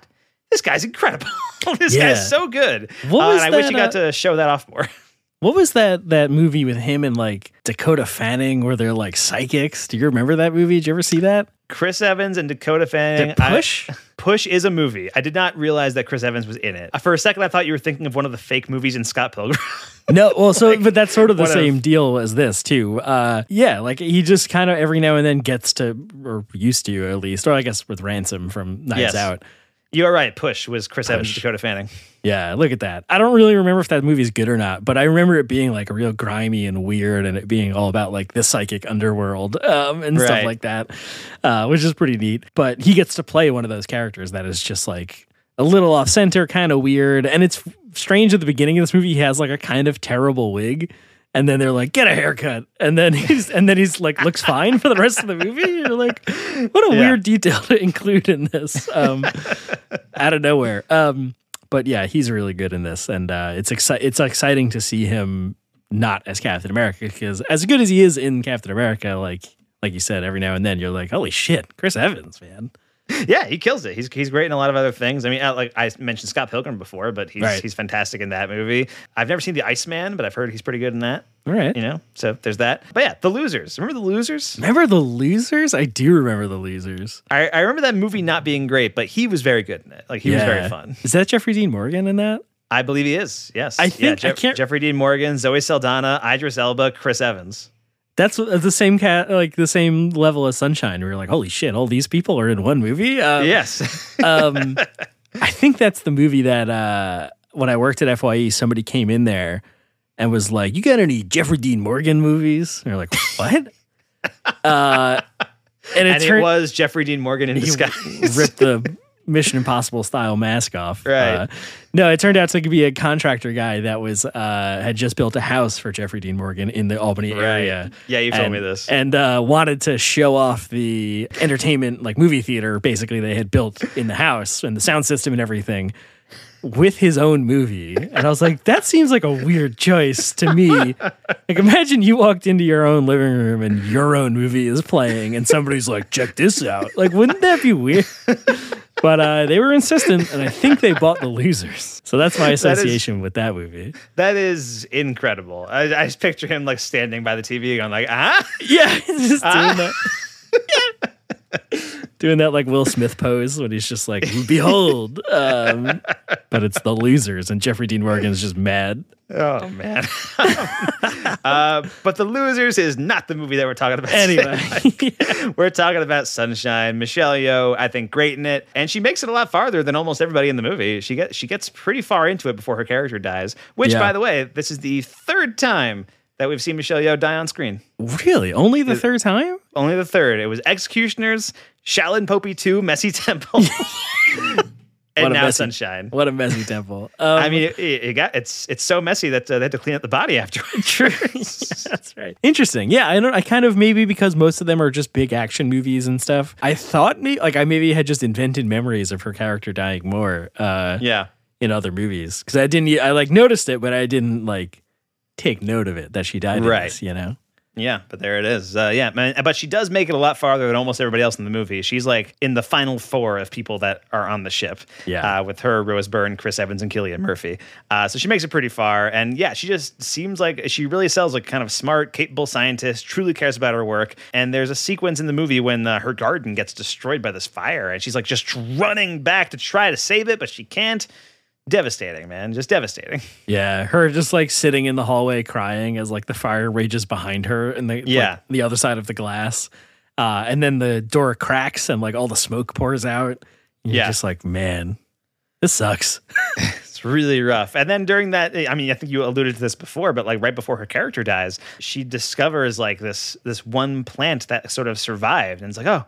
this guy's incredible. this Yeah. guy's so good. What Uh, was and I wish you got uh, to show that off more. What was that that movie with him and like Dakota Fanning where they're like psychics? Do you remember that movie? Did you ever see that? Chris Evans and Dakota Fanning. Did I- Push? Push is a movie. I did not realize that Chris Evans was in it. For a second, I thought you were thinking of one of the fake movies in Scott Pilgrim. No, well, so but that's sort of the of- same deal as this too. Uh, yeah, like he just kind of every now and then gets to, or used to at least, or I guess with Ransom from Knives Yes. Out. You are right. Push was Chris Evans and Dakota Fanning. Yeah, look at that. I don't really remember if that movie's good or not, but I remember it being like real grimy and weird, and it being all about like the psychic underworld um, and stuff like that, uh, which is pretty neat. But he gets to play one of those characters that is just like a little off center, kind of weird, and it's strange at the beginning of this movie. He has like a kind of terrible wig. And then they're like, "Get a haircut," and then he's and then he's like looks fine for the rest of the movie. You're like, what a Yeah. weird detail to include in this um, out of nowhere. Um, but yeah, he's really good in this, and uh, it's exci- it's exciting to see him not as Captain America because as good as he is in Captain America, like like you said, every now and then you're like, holy shit, Chris Evans, man. Yeah, he kills it. He's he's great in a lot of other things. I mean, uh, like I mentioned Scott Pilgrim before, but he's Right. he's fantastic in that movie. I've never seen The Iceman, but I've heard he's pretty good in that. All right. You know, so there's that. But yeah, The Losers. Remember The Losers? Remember the losers? I do remember the losers. I, I remember that movie not being great, but he was very good in it. Like he was very fun. Is that Jeffrey Dean Morgan in that? I believe he is. Yes, I Yeah, think- I Jeff- can't- Jeffrey Dean Morgan, Zoe Saldana, Idris Elba, Chris Evans. That's the same cat, like the same level as Sunshine. We were like, holy shit, all these people are in one movie. Uh, yes. um, I think that's the movie that uh, when I worked at FYE, somebody came in there and was like, "You got any Jeffrey Dean Morgan movies?" And you're like, "What?" uh, and it and it was Jeffrey Dean Morgan in disguise. ripped the Mission Impossible style mask off. Right. Uh, no, it turned out to be a contractor guy that was uh, had just built a house for Jeffrey Dean Morgan in the Albany Right. area. Yeah, you've told me this. And uh, wanted to show off the entertainment, like movie theater, basically they had built in the house and the sound system and everything. With his own movie. And I was like, that seems like a weird choice to me. Like, imagine you walked into your own living room and your own movie is playing, and somebody's like, check this out. Like, wouldn't that be weird? But uh, they were insistent, and I think they bought the losers. So that's my is- association with that movie. That is incredible. I, I just picture him like standing by the TV going like, ah, Yeah, he's just doing that. doing that like Will Smith pose when he's just like, behold. Um, but it's the losers, and Jeffrey Dean Morgan's just mad. oh man. uh, but the losers is not the movie that we're talking about. Anyway. today. we're talking about Sunshine. Michelle Yeoh, I think, great in it, and she makes it a lot farther than almost everybody in the movie. She gets she gets pretty far into it before her character dies. Which, Yeah. by the way, this is the third time that we've seen Michelle Yeoh die on screen. Really? Only the third time? Only the third. It was Executioners, Shaolin Popeye 2, Messy Temple, What and a now messy- Sunshine. What a messy temple. Um, I mean, it, it got it's it's so messy that uh, they had to clean up the body afterwards. True. That's right. Interesting. Yeah, I don't. I kind of maybe because most of them are just big action movies and stuff. I thought maybe like I maybe had just invented memories of her character dying more uh, yeah. in other movies because I didn't. I like noticed it, but I didn't like take note of it that she died. in Right. this, you know. Yeah, but there it is. Uh, yeah, man, but she does make it a lot farther than almost everybody else in the movie. She's like in the final four of people that are on the ship. Yeah. uh, with her, Rose Byrne, Chris Evans, and Cillian Murphy. Uh, so she makes it pretty far, and yeah, she just seems like she really sells like kind of smart, capable scientist. Truly cares about her work. And there's a sequence in the movie when uh, her garden gets destroyed by this fire, and she's like just running back to try to save it, but she can't. Devastating, man, just devastating. Yeah, her just like sitting in the hallway crying as like the fire rages behind her and the like, Yeah. the other side of the glass. Uh, and then the door cracks and like all the smoke pours out. You're Yeah. just like, man, this sucks. It's really rough. And then during that, I mean, I think you alluded to this before, but like right before her character dies, she discovers like this this one plant that sort of survived, and it's like, oh,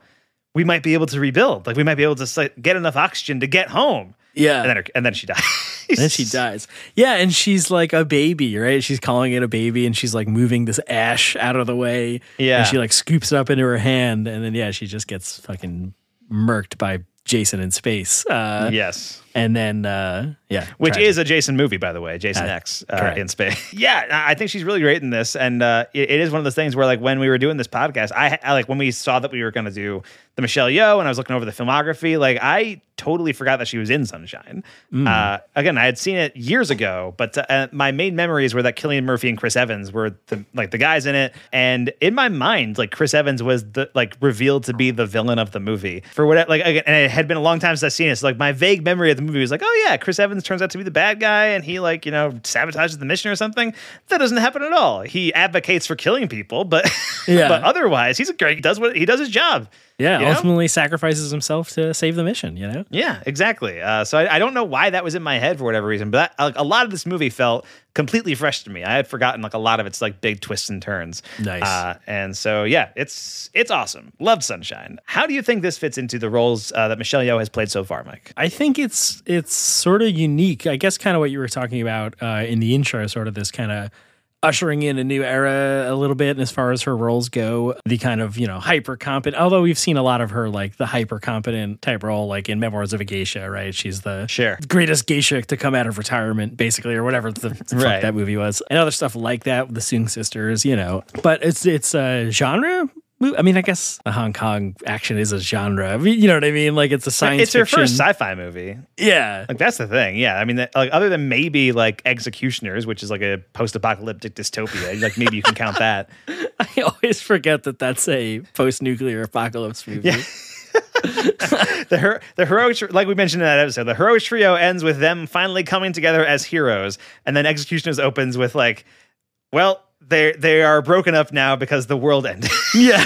we might be able to rebuild. Like we might be able to like, get enough oxygen to get home. Yeah. And then her, and then she dies. And then she dies. Yeah, and she's like a baby, right? She's calling it a baby, and she's like moving this ash out of the way. Yeah. and she like scoops it up into her hand, and then yeah, she just gets fucking murked by Jason in space. Uh, yes. And then uh, yeah, Which is a Jason movie, by the way, Jason Uh, X uh, in space. yeah, I I think she's really great in this, and uh, it, it is one of those things where, like, when we were doing this podcast, I, I like when we saw that we were going to do the Michelle Yeoh, and I was looking over the filmography, like, I totally forgot that she was in Sunshine. Mm. Uh, again, I had seen it years ago, but uh, my main memories were that Cillian Murphy and Chris Evans were the like the guys in it, and in my mind, like Chris Evans was the like revealed to be the villain of the movie for what like again, and it had been a long time since I've seen it. So like my vague memory of the movie was like, oh yeah, Chris Evans turns out to be the bad guy, and he like you know sabotages the mission or something. That doesn't happen at all. He advocates for killing people, but Yeah. but otherwise, he's a great. He does what he does his job. Yeah, you know? ultimately sacrifices himself to save the mission. You know. Yeah, exactly. Uh, so I, I don't know why that was in my head for whatever reason, but that, like, a lot of this movie felt completely fresh to me. I had forgotten like a lot of its like big twists and turns. Nice. Uh, and so yeah, it's it's awesome. Loved Sunshine. How do you think this fits into the roles uh, that Michelle Yeoh has played so far, Mike? I think it's it's sort of unique. I guess kind of what you were talking about uh, in the intro, sort of this kind of ushering in a new era a little bit and as far as her roles go. The kind of, you know, hyper competent, although we've seen a lot of her like the hyper competent type role, like in Memoirs of a Geisha, right? She's the Sure. greatest geisha to come out of retirement, basically, or whatever the fuck Right. that movie was. And other stuff like that, the Soong sisters, you know. But it's it's a genre. Mo- I mean, I guess the Hong Kong action is a genre. I mean, you know what I mean? Like it's a science it's her first sci-fi movie. yeah. Like that's the thing. Yeah, I mean, that- like other than maybe like Executioners, which is like a post-apocalyptic dystopia, like maybe you can count that. I always forget that that's a post-nuclear apocalypse movie. Yeah. the her- the heroic tr- like we mentioned in that episode, the heroic trio ends with them finally coming together as heroes, and then Executioners opens with like, well, they they are broken up now because the world ended. Yeah.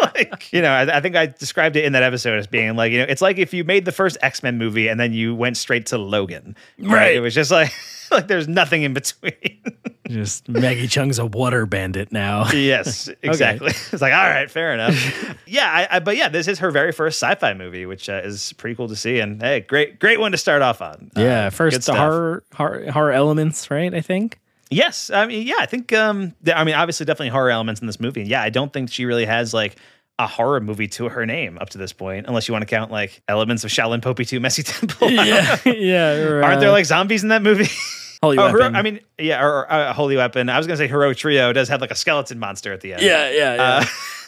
like, you know, I, I think I described it in that episode as being like, you know, it's like if you made the first X Men movie and then you went straight to Logan, Right. It was just like like there's nothing in between. Just Maggie Chung's a water bandit now. yes, exactly. It's like, all right, fair enough. yeah, I, I, but yeah, this is her very first sci-fi movie, which uh, is pretty cool to see. And hey, great, great one to start off on. Yeah, Uh, first horror, horror horror elements, right? I think. Yes, I mean, yeah, I think. Um, th- I mean, obviously, definitely horror elements in this movie. Yeah, I don't think she really has like a horror movie to her name up to this point, unless you want to count like elements of Shaolin Popeye 2 Messy Temple. Yeah, yeah. or, Aren't there like zombies in that movie? Holy oh, hero- Weapon? I mean, yeah, or, or uh, Holy Weapon. I was gonna say Heroic Trio does have like a skeleton monster at the end. yeah, yeah, yeah. Uh,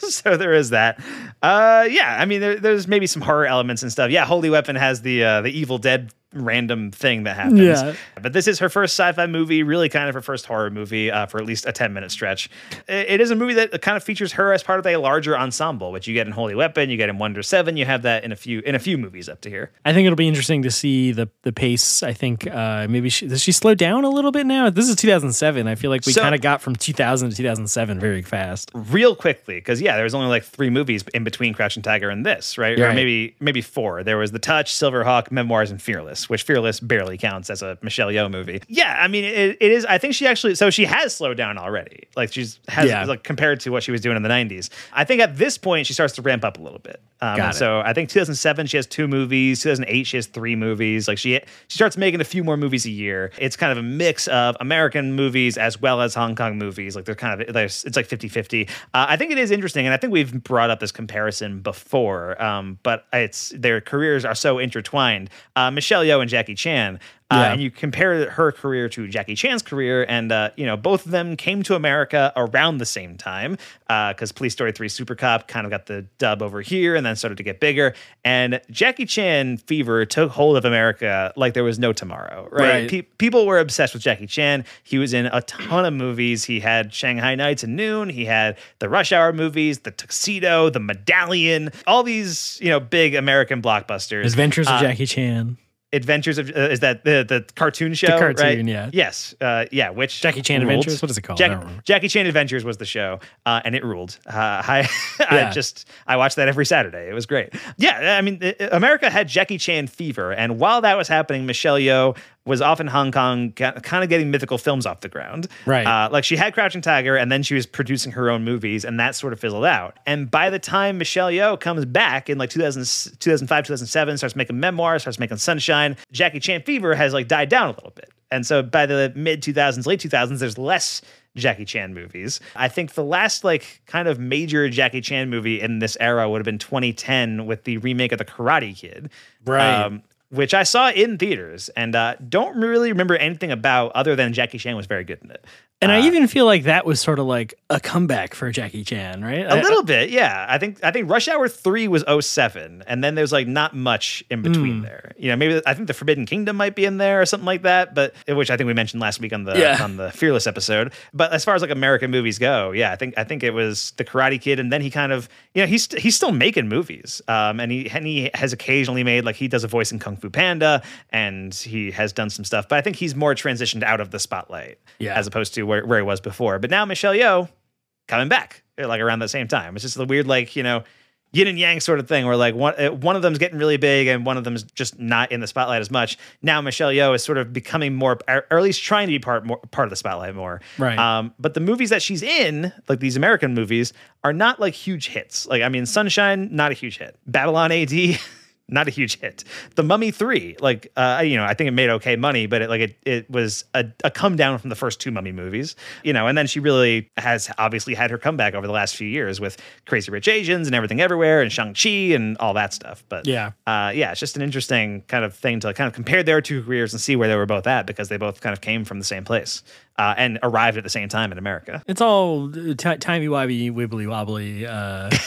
so there is that. Uh, yeah, I mean, there, there's maybe some horror elements and stuff. Yeah, Holy Weapon has the uh, the Evil Dead random thing that happens. Yeah. But this is her first sci-fi movie, really kind of her first horror movie uh, for at least a 10 minute stretch. It- is a movie that kind of features her as part of a larger ensemble, which you get in Holy Weapon, you get in Wonder Seven, you have that in a few in a few movies up to here. I think it'll be interesting to see the the pace. I think uh, maybe she, does she slow down a little bit now? This is 2007. I feel like we So- kind of got from 2000 to 2007 very fast. real quickly because yeah there was only like three movies in between crouching tiger and this right or Right. maybe maybe four there was the touch silverhawk memoirs and fearless which fearless barely counts as a michelle yeoh movie. Yeah i mean it, it is i think she actually so she has slowed down already. Like she's has Yeah. like compared to what she was doing in the 90s i think at this point she starts to ramp up a little bit. Um, Got it. so i think 2007 she has two movies. 2008 she has three movies. Like she she starts making a few more movies a year. It's kind of a mix of american movies as well as hong kong movies. Like they're kind of it's like 50-50 uh, i think it is interesting and i think we've brought up this comparison before um, but it's their careers are so intertwined. Uh, michelle yeoh and jackie chan uh, Yeah. and you compare her career to Jackie Chan's career, and uh, you know both of them came to America around the same time because Police Story Three Super Cop kind of got the dub over here, and then started to get bigger. And Jackie Chan fever took hold of America like there was no tomorrow. Right? Right. Pe- people were obsessed with Jackie Chan. He was in a ton of movies. He had Shanghai Nights and Noon. He had the Rush Hour movies, the Tuxedo, the Medallion, all these you know big American blockbusters. Adventures Uh, of Jackie Chan. Adventures of uh, is that the the cartoon show? cartoon, right? yeah. Yes. Uh, yeah. Which Jackie Chan ruled. Adventures? What is it called? Jack- Jackie Chan Adventures was the show, uh, and it ruled. Uh, I I just I watched that every Saturday. It was great. Yeah. I mean, uh, America had Jackie Chan fever, and while that was happening, Michelle Yeoh was off in Hong Kong, kind of getting mythical films off the ground. Right. Uh, like she had Crouching Tiger, and then she was producing her own movies, and that sort of fizzled out. And by the time Michelle Yeoh comes back in like 2000, 2005, 2007, starts making memoirs, starts making Sunshine, Jackie Chan fever has like died down a little bit. And so by the mid 2000s, late 2000s, there's less Jackie Chan movies. I think the last like kind of major Jackie Chan movie in this era would have been 2010 with the remake of The Karate Kid. Right. Which I saw in theaters and uh, don't really remember anything about other than Jackie Chan was very good in it. And uh, I even feel like that was sort of like a comeback for Jackie Chan, right? A little bit, yeah. I think I think Rush Hour 3 was 07 and then there's like not much in between there. You know, maybe I think the Forbidden Kingdom might be in there or something like that, but which I think we mentioned last week on the Yeah. on the Fearless episode. But as far as like American movies go, yeah, I think I think it was The Karate Kid and then he kind of, you know, he's he's still making movies. Um and he and he has occasionally made like he does a voice in Kung Fu Panda and he has done some stuff, but I think he's more transitioned out of the spotlight Yeah. as opposed to where, where he was before. But now Michelle Yeoh coming back like around the same time. It's just the weird like you know yin and yang sort of thing where like one uh, one of them's getting really big and one of them's just not in the spotlight as much. Now Michelle Yeoh is sort of becoming more, or at least trying to be part more part of the spotlight more. Right. Um, but the movies that she's in, like these American movies, are not like huge hits. Like I mean, Sunshine, not a huge hit. Babylon AD. not a huge hit. The Mummy Three, like uh, you know, I think it made okay money, but it like it it was a, a come down from the first two Mummy movies, you know. And then she really has obviously had her comeback over the last few years with Crazy Rich Asians and Everything Everywhere and Shang Chi and all that stuff. But Yeah. uh, yeah, it's just an interesting kind of thing to kind of compare their two careers and see where they were both at because they both kind of came from the same place uh, and arrived at the same time in America. It's all t- timey wimey, wibbly wobbly uh,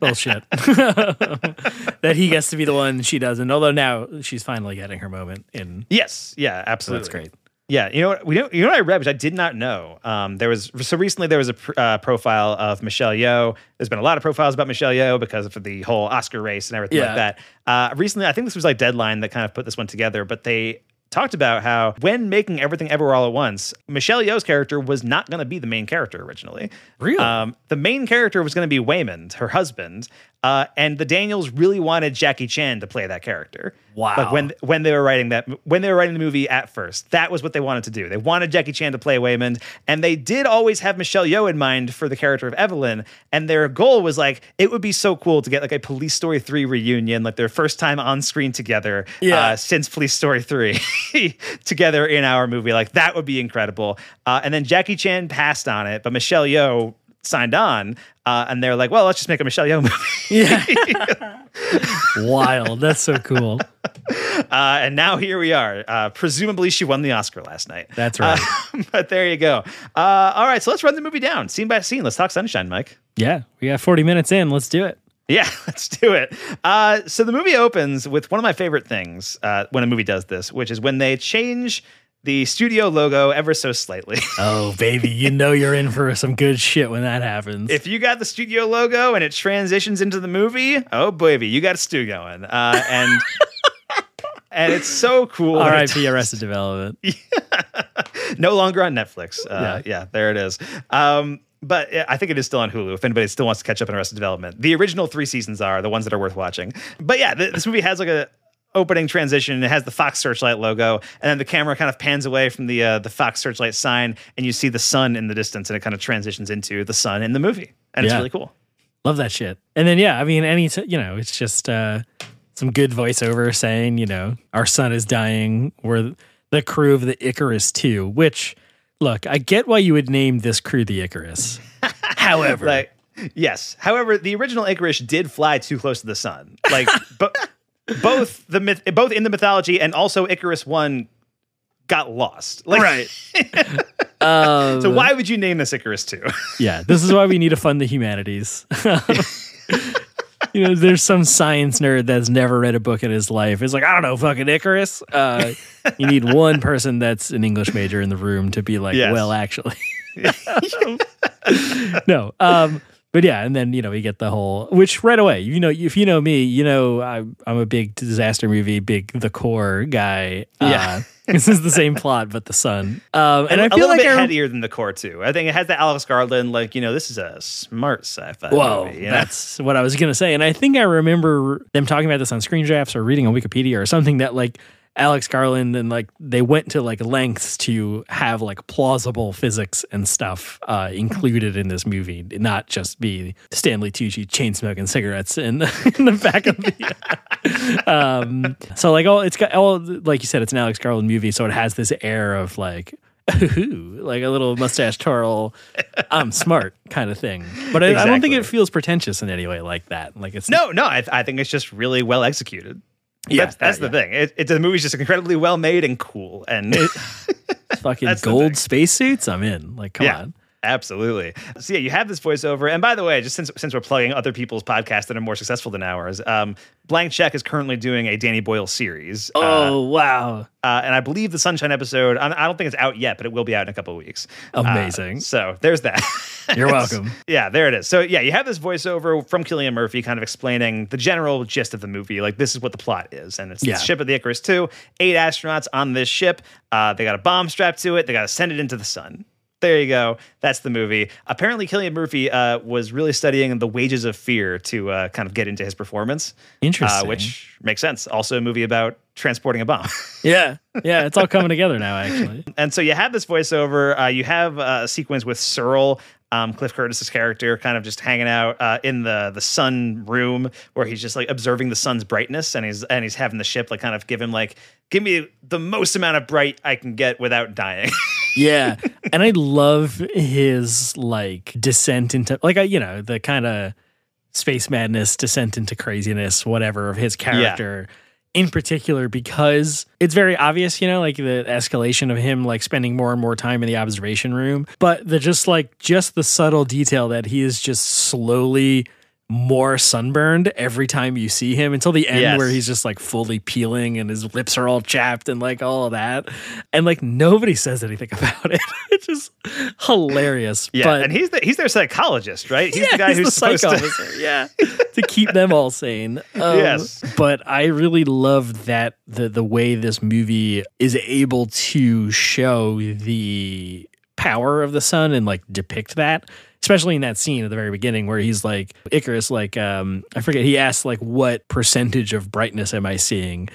bullshit. that he gets to be the one, she doesn't. Although now she's finally getting her moment in. Yes, yeah, So absolutely. that's great. Yeah, you know what? We know, you know what I read, which I did not know. Um, there was so recently there was a pr- uh, profile of Michelle Yeoh. There's been a lot of profiles about Michelle Yeoh because of the whole Oscar race and everything Yeah. like that. Uh, recently, I think this was like Deadline that kind of put this one together, but they talked about how when making Everything Everywhere All at Once, Michelle Yeoh's character was not going to be the main character originally. Really? Um, the main character was going to be Waymond, her husband, uh, and the Daniels really wanted Jackie Chan to play that character. Wow. Like when when they were writing that when they were writing the movie at first, that was what they wanted to do. They wanted Jackie Chan to play Waymond, and they did always have Michelle Yeoh in mind for the character of Evelyn. And their goal was like it would be so cool to get like a Police Story three reunion, like their first time on screen together Yeah. uh, since Police Story three, together in our movie. Like that would be incredible. Uh, and then Jackie Chan passed on it, but Michelle Yeoh signed on, uh, and they're like, well, let's just make a Michelle Yeoh movie. Yeah. Wild. That's so cool. Uh, and now here we are. Uh, presumably, she won the Oscar last night. That's right. Uh, but there you go. Uh, all right, so let's run the movie down, scene by scene. Let's talk Sunshine, Mike. Yeah. We got 40 minutes in. Let's do it. Yeah, let's do it. Uh, so the movie opens with one of my favorite things uh, when a movie does this, which is when they change the studio logo ever so slightly. Oh, baby. You know you're in for some good shit when that happens. if you got the studio logo and it transitions into the movie, oh baby, you got a stew going. Uh, and and it's so cool. R.I.P. Arrested Development. no longer on Netflix. Uh, yeah. there it is. Um, but I think it is still on Hulu if anybody still wants to catch up on Arrested Development. The original three seasons are the ones that are worth watching. But yeah, th- this movie has like a opening transition. It has the Fox Searchlight logo, and then the camera kind of pans away from the uh, the Fox Searchlight sign, and you see the sun in the distance, and it kind of transitions into the sun in the movie, and it's really cool. Love that shit. And then, yeah, I mean, any, t- you know, it's just uh, some good voiceover saying, you know, our son is dying. We're the crew of the Icarus 2, which, look, I get why you would name this crew the Icarus. However, Like, yes. However, the original Icarus did fly too close to the sun. Like, but both the myth, both in the mythology and also Icarus One got lost. Like, right. um, So why would you name this Icarus Two? yeah, this is why we need to fund the humanities. you know, there's some science nerd that's never read a book in his life. It's like, I don't know, fucking Icarus. Uh, you need one person that's an English major in the room to be like, Yes. well, actually. no. Um, but yeah, and then you know we get the whole, which right away, you know, if you know me, you know I, I'm a big disaster movie, big the core guy. Yeah. Uh, this is the same plot, but the sun. Um, and I feel little like bit I, headier than the core too. I think it has the Alex Garland, like you know, this is a smart sci-fi Whoa, movie. you know? that's what I was gonna say, and I think I remember them talking about this on Screen Drafts or reading on Wikipedia or something that like Alex Garland and like they went to like lengths to have like plausible physics and stuff uh, included in this movie, not just be Stanley Tucci chain smoking cigarettes in, in the back of the. um, so like all it's got all like you said, it's an Alex Garland movie, so it has this air of like. Ooh, like a little mustache twirl, I'm smart kind of thing. But I, I don't think it feels pretentious in any way like that. Like it's no, no. I, I think it's just really well executed. Yeah, that's, that's uh, the thing. It, it, the movie's just incredibly well made and cool, and fucking That's the gold spacesuits. I'm in. Like, come yeah, on. Absolutely. So yeah, you have this voiceover, and by the way, just since since we're plugging other people's podcasts that are more successful than ours, um, Blank Check is currently doing a Danny Boyle series. Uh, Oh wow, uh, and I believe the Sunshine episode. I, don't think it's out yet, but it will be out in a couple of weeks. Uh, Amazing. so there's that. you're welcome. Yeah, there it is. So yeah, you have this voiceover from Cillian Murphy, kind of explaining the general gist of the movie. Like this is what the plot is, and it's Yeah. the ship of the Icarus Two. Eight astronauts on this ship. Uh, they got a bomb strapped to it. They got to send it into the sun. There you go. That's the movie. Apparently, Cillian Murphy uh, was really studying the wages of fear to uh, kind of get into his performance. Interesting. Uh, which makes sense. Also, a movie about transporting a bomb. yeah, yeah, it's all coming together now. Actually, and so you have this voiceover. Uh, you have uh, a sequence with Searle. um, Cliff Curtis's character kind of just hanging out uh, in the the sun room where he's just like observing the sun's brightness and he's and he's having the ship like kind of give him like give me the most amount of bright I can get without dying. yeah. And i love his like descent into like you know the kind of space madness descent into craziness whatever of his character in particular because it's very obvious you know like the escalation of him like spending more and more time in the observation room. But the just like just the subtle detail that he is just slowly more sunburned every time you see him until the end Yes. where he's just like fully peeling and his lips are all chapped and like all of that and like nobody says anything about it it's just hilarious yeah, but and he's the he's their psychologist, right? He's yeah, the guy who's the supposed to. yeah, to keep them all sane. Um, Yes. but I really love that the the way this movie is able to show the power of the sun and like depict that. Especially in that scene at the very beginning where he's like Icarus, like um, I forget, he asks like what percentage of brightness am I seeing?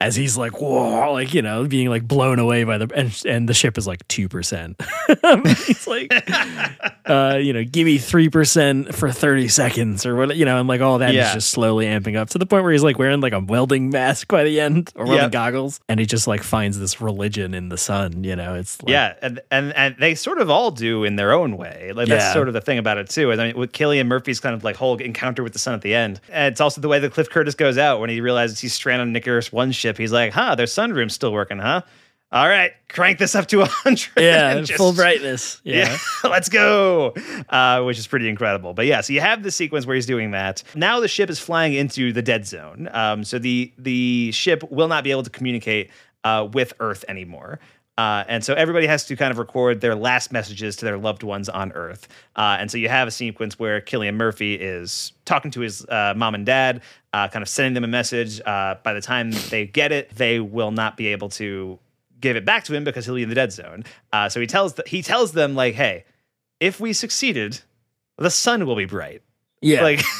As he's like, whoa, like you know, being like blown away by the and, and the ship is like two percent. he's like, uh, you know, give me three percent for thirty seconds or what, you know, and like all that is Yeah. just slowly amping up to the point where he's like wearing like a welding mask by the end or welding Yep. goggles, and he just like finds this religion in the sun. You know, it's like, Yeah, and, and and they sort of all do in their own way. Like that's Yeah. sort of the thing about it too. And I mean, with Cillian Murphy's kind of like whole encounter with the sun at the end, and it's also the way that Cliff Curtis goes out when he realizes he's stranded on Icarus One ship. He's like, "Huh, their sunroom's still working, huh? All right, crank this up to a hundred. yeah, and just- full brightness. Yeah. yeah, let's go. Uh, which is pretty incredible. But yeah, so you have the sequence where he's doing that. Now the ship is flying into the dead zone. Um, so the the ship will not be able to communicate uh, with Earth anymore. Uh, and so everybody has to kind of record their last messages to their loved ones on Earth. Uh, and so you have a sequence where Cillian Murphy is talking to his uh, mom and dad, uh, kind of sending them a message. Uh, by the time they get it, they will not be able to give it back to him because he'll be in the dead zone. Uh, so he tells th- he tells them like, "Hey, if we succeeded, the sun will be bright." Yeah. Like,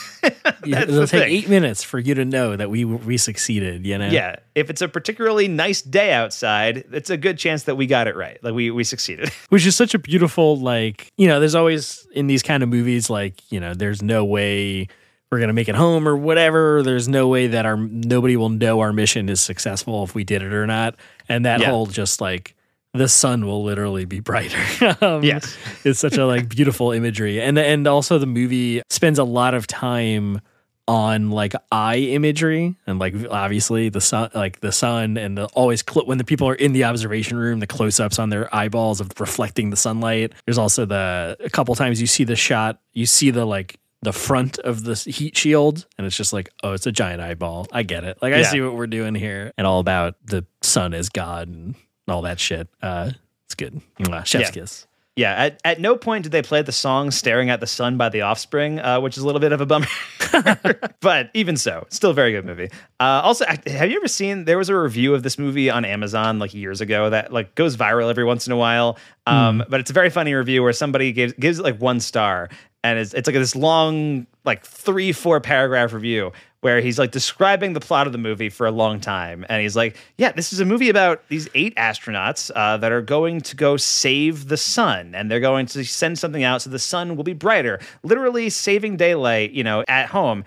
Yeah, it'll take thing. eight minutes for you to know that we we succeeded. You know. Yeah, if it's a particularly nice day outside, it's a good chance that we got it right. Like we we succeeded. which is such a beautiful like you know there's always in these kind of movies like you know there's no way we're gonna make it home or whatever there's no way that our nobody will know our mission is successful if we did it or not and that Yeah. whole just like the sun will literally be brighter. Um, Yes. it's such a like beautiful imagery. And and also the movie spends a lot of time on like eye imagery and like obviously the sun like the sun and the always cl- when the people are in the observation room the close-ups on their eyeballs of reflecting the sunlight. There's also the a couple times you see the shot you see the like the front of the heat shield and it's just like oh it's a giant eyeball. I get it. Like i Yeah. see what we're doing here and all about the sun as god and all that shit uh it's good Mwah, chef's Yeah. kiss Yeah, at, at no point did they play the song "Staring at the Sun" by The Offspring, uh, which is a little bit of a bummer. but even so, still a very good movie. Uh, also, have you ever seen? There was a review of this movie on Amazon like years ago that like goes viral every once in a while. Um, But it's a very funny review where somebody gives gives it like one star, and it's it's like this long like three four paragraph review where he's like describing the plot of the movie for a long time. And he's like, yeah, this is a movie about these eight astronauts uh, that are going to go save the sun. And they're going to send something out so the sun will be brighter, literally saving daylight, you know, at home.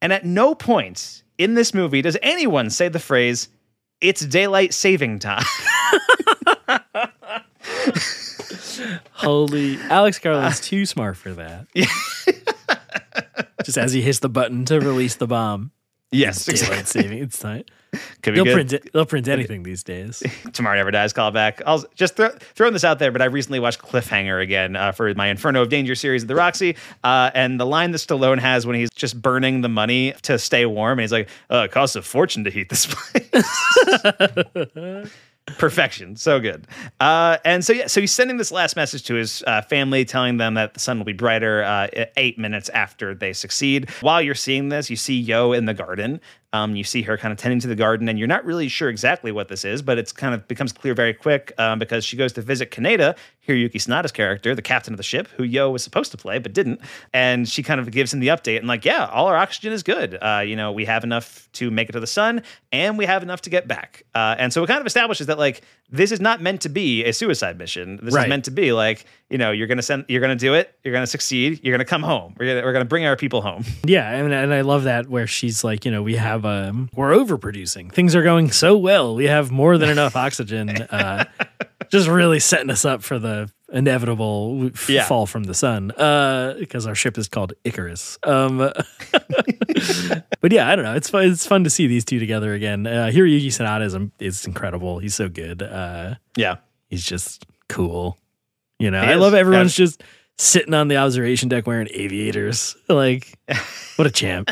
And at no point in this movie does anyone say the phrase, it's daylight saving time. Holy Alex Garland's too smart for that. Just as he hits the button to release the bomb. yes, Daylight saving. It's time. Could be They'll print it. They'll print anything these days. Tomorrow Never Dies callback. I'll just throw, throwing this out there, but I recently watched Cliffhanger again uh, for my Inferno of Danger series at the Roxy. Uh, and the line that Stallone has when he's just burning the money to stay warm, and he's like, uh, it costs a fortune to heat this place. Perfection. So good. Uh, and so, yeah, so he's sending this last message to his uh, family, telling them that the sun will be brighter uh, eight minutes after they succeed. While you're seeing this, you see Yeoh in the garden. Um, you see her kind of tending to the garden, and you're not really sure exactly what this is, but it's kind of becomes clear very quick um, because she goes to visit Kaneda, Hiroyuki Sanada's character, the captain of the ship, who Yeoh was supposed to play but didn't, and she kind of gives him the update and like, yeah, all our oxygen is good. Uh, you know, we have enough to make it to the sun, and we have enough to get back. Uh, and so it kind of establishes that like this is not meant to be a suicide mission. This Right. is meant to be like, you know, you're gonna send, you're gonna do it, you're gonna succeed, you're gonna come home. We're gonna, we're gonna bring our people home. Yeah, and, and I love that where she's like, you know, we have um, we're overproducing. Things are going so well. We have more than enough oxygen. Uh, just really setting us up for the inevitable f- Yeah. fall from the sun. Uh, because our ship is called Icarus. Um, but yeah, I don't know. It's fun. It's fun to see these two together again. Uh, Hiroyuki Sanada is is incredible. He's so good. Uh, Yeah. he's just cool. You know, He I is. love everyone's Yeah. just sitting on the observation deck wearing aviators. Like, what a champ.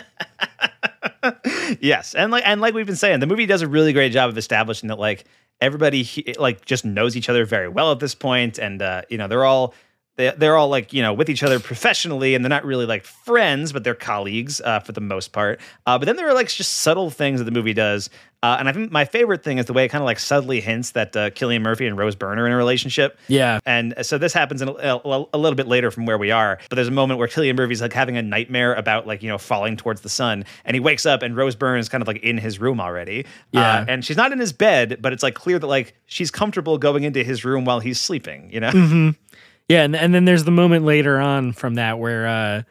yes, and like and like we've been saying, the movie does a really great job of establishing that like everybody like just knows each other very well at this point, and uh, you know they're all they, they're all like you know with each other professionally, and they're not really like friends, but they're colleagues uh, for the most part. Uh, but then there are like just subtle things that the movie does, uh, and I think my favorite thing is the way it kind of like subtly hints that uh, Cillian Murphy and Rose Byrne are in a relationship. Yeah. And so this happens in a, a, a little bit later from where we are. But there's a moment where Cillian Murphy's like having a nightmare about like, you know, falling towards the sun. And he wakes up and Rose Byrne is kind of like in his room already. Yeah. Uh, and she's not in his bed, but it's like clear that like she's comfortable going into his room while he's sleeping, you know? Mm-hmm. Yeah, and, and then there's the moment later on from that where uh,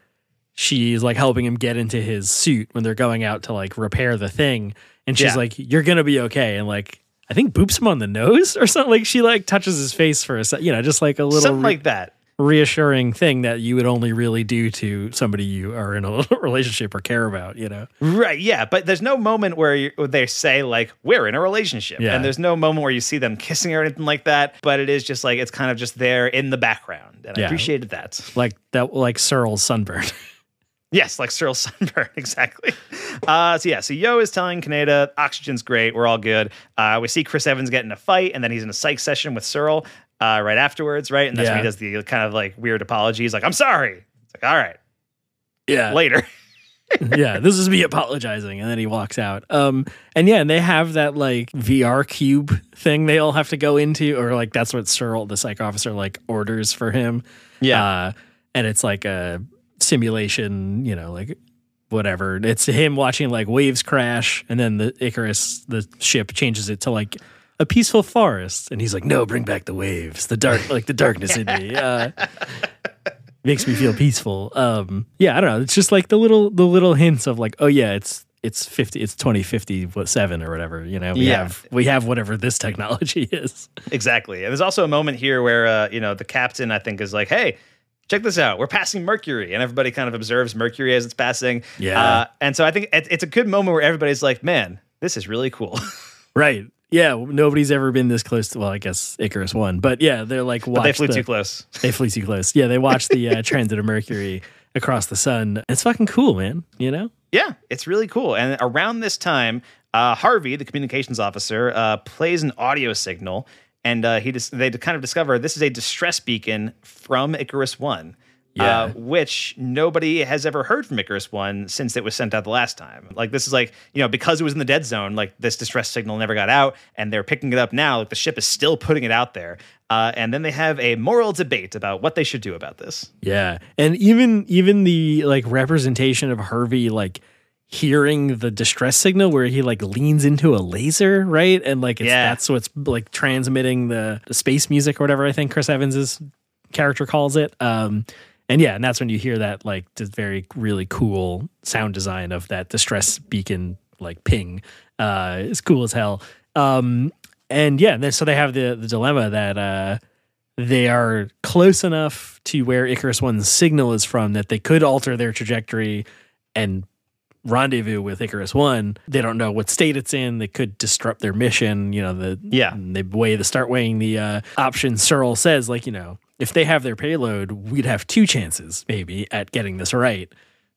she's like helping him get into his suit when they're going out to like repair the thing, and she's Yeah. like, "You're gonna be okay," and like I think boops him on the nose or something. Like she like touches his face for a sec, you know, just like a little Something re- like that. reassuring thing that you would only really do to somebody you are in a relationship or care about. You know, Right, yeah, but there's no moment where, they say like we're in a relationship, Yeah. and there's no moment where you see them kissing or anything like that. But it is just like it's kind of just there in the background, and I Yeah. appreciated that. like that, like Searle's sunburn. Yes, like Searle Sunburn, exactly. Uh, so yeah, so Yeoh is telling Kaneda, oxygen's great, we're all good. Uh, we see Chris Evans get in a fight, and then he's in a psych session with Searle uh, right afterwards, right? And that's when he does the kind of like weird apology. He's like, "I'm sorry." It's like, "All right, yeah, later." yeah, this is me apologizing, and then he walks out. Um, and yeah, and they have that like VR cube thing they all have to go into, or like that's what Searle, the psych officer, like orders for him. Yeah, uh, and it's like a simulation, you know, like whatever. It's him watching like waves crash, and then the Icarus, the ship, changes it to like a peaceful forest, and he's like, "No, bring back the waves, the dark, like the darkness in me." Uh, makes me feel peaceful. Um, yeah, I don't know. It's just like the little the little hints of like, oh yeah, it's it's fifty, it's twenty fifty seven or whatever. You know, we Yeah. have we have whatever this technology is. exactly. And there's also a moment here where uh, you know the captain, I think, is like, "Hey." Check this out. We're passing Mercury, and everybody kind of observes Mercury as it's passing. Yeah. Uh, and so I think it, it's a good moment where everybody's like, "Man, this is really cool." Right. Yeah, nobody's ever been this close to. Well, I guess Icarus One, but yeah, they're like watch but they flew the- too close. They flew too close. Yeah, they watched the uh, transit of Mercury across the sun. It's fucking cool, man. You know? Yeah, it's really cool. And around this time, uh, Harvey, the communications officer, uh, plays an audio signal, and uh, he dis- they kind of discover this is a distress beacon from Icarus One. Yeah. Uh, which nobody has ever heard from Icarus One since it was sent out the last time. Like this is like you know because it was in the dead zone, like this distress signal never got out, and they're picking it up now. Like the ship is still putting it out there, uh, and then they have a moral debate about what they should do about this. Yeah, and even even the like representation of Harvey like hearing the distress signal where he like leans into a laser, right? And like it's, Yeah. that's what's like transmitting the, the space music or whatever I think Chris Evans's character calls it. Um, and yeah, and that's when you hear that like this very really cool sound design of that distress beacon like ping. Uh, it's cool as hell. Um, and yeah, then- so they have the the dilemma that uh, they are close enough to where Icarus One's signal is from that they could alter their trajectory and rendezvous with Icarus One. They don't know what state it's in. They could disrupt their mission. You know, the Yeah. they weigh the start weighing the uh, option. Searle says like you know if they have their payload, we'd have two chances maybe at getting this right.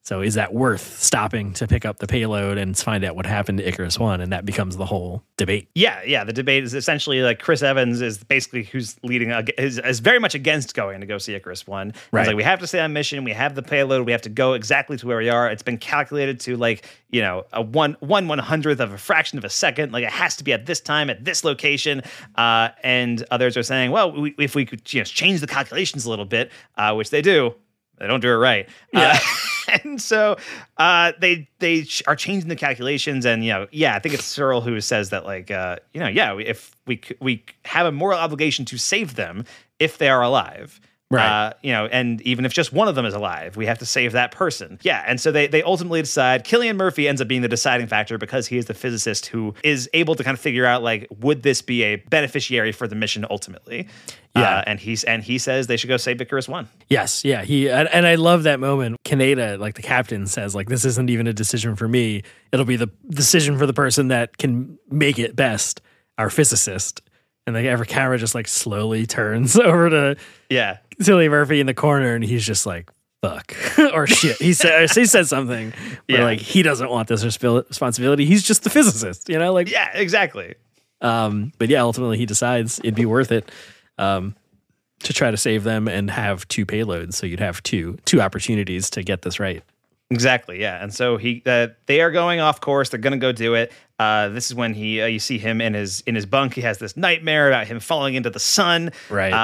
So is that worth stopping to pick up the payload and find out what happened to Icarus One? And that becomes the whole debate. Yeah, yeah. The debate is essentially like Chris Evans is basically who's leading, is, is very much against going to go see Icarus One. He's Right. like, we have to stay on mission. We have the payload. We have to go exactly to where we are. It's been calculated to like you know a one one one hundredth of a fraction of a second. Like it has to be at this time at this location. Uh, and others are saying, well, we, if we could you know, change the calculations a little bit, uh, which they do. They don't do it right. Uh, and so uh, they they are changing the calculations, and you know, yeah, I think it's Searle who says that, like, uh, you know, yeah, if we we have a moral obligation to save them if they are alive. Right. Uh, you know, and even if just one of them is alive, we have to save that person. Yeah. And so they they ultimately decide Cillian Murphy ends up being the deciding factor because he is the physicist who is able to kind of figure out like, would this be a beneficiary for the mission ultimately? Yeah. Uh, and he's and he says they should go save Icarus One. Yes, yeah. He and, and I love that moment. Kaneda, like the captain, says, like, this isn't even a decision for me. It'll be the decision for the person that can make it best, our physicist. And the ever camera just like slowly turns over to Yeah. Cillian Murphy in the corner, and he's just like, "Fuck" or "shit." He said he said something but Yeah. like he doesn't want this resp- responsibility. He's just the physicist, you know. Like, Yeah. Exactly. um, but yeah, ultimately he decides it'd be worth it um, to try to save them and have two payloads. So you'd have two two opportunities to get this right. Exactly, yeah. And so he, uh, they are going off course. They're going to go do it. Uh, this is when he, uh, you see him in his in his bunk. He has this nightmare about him falling into the sun. Right.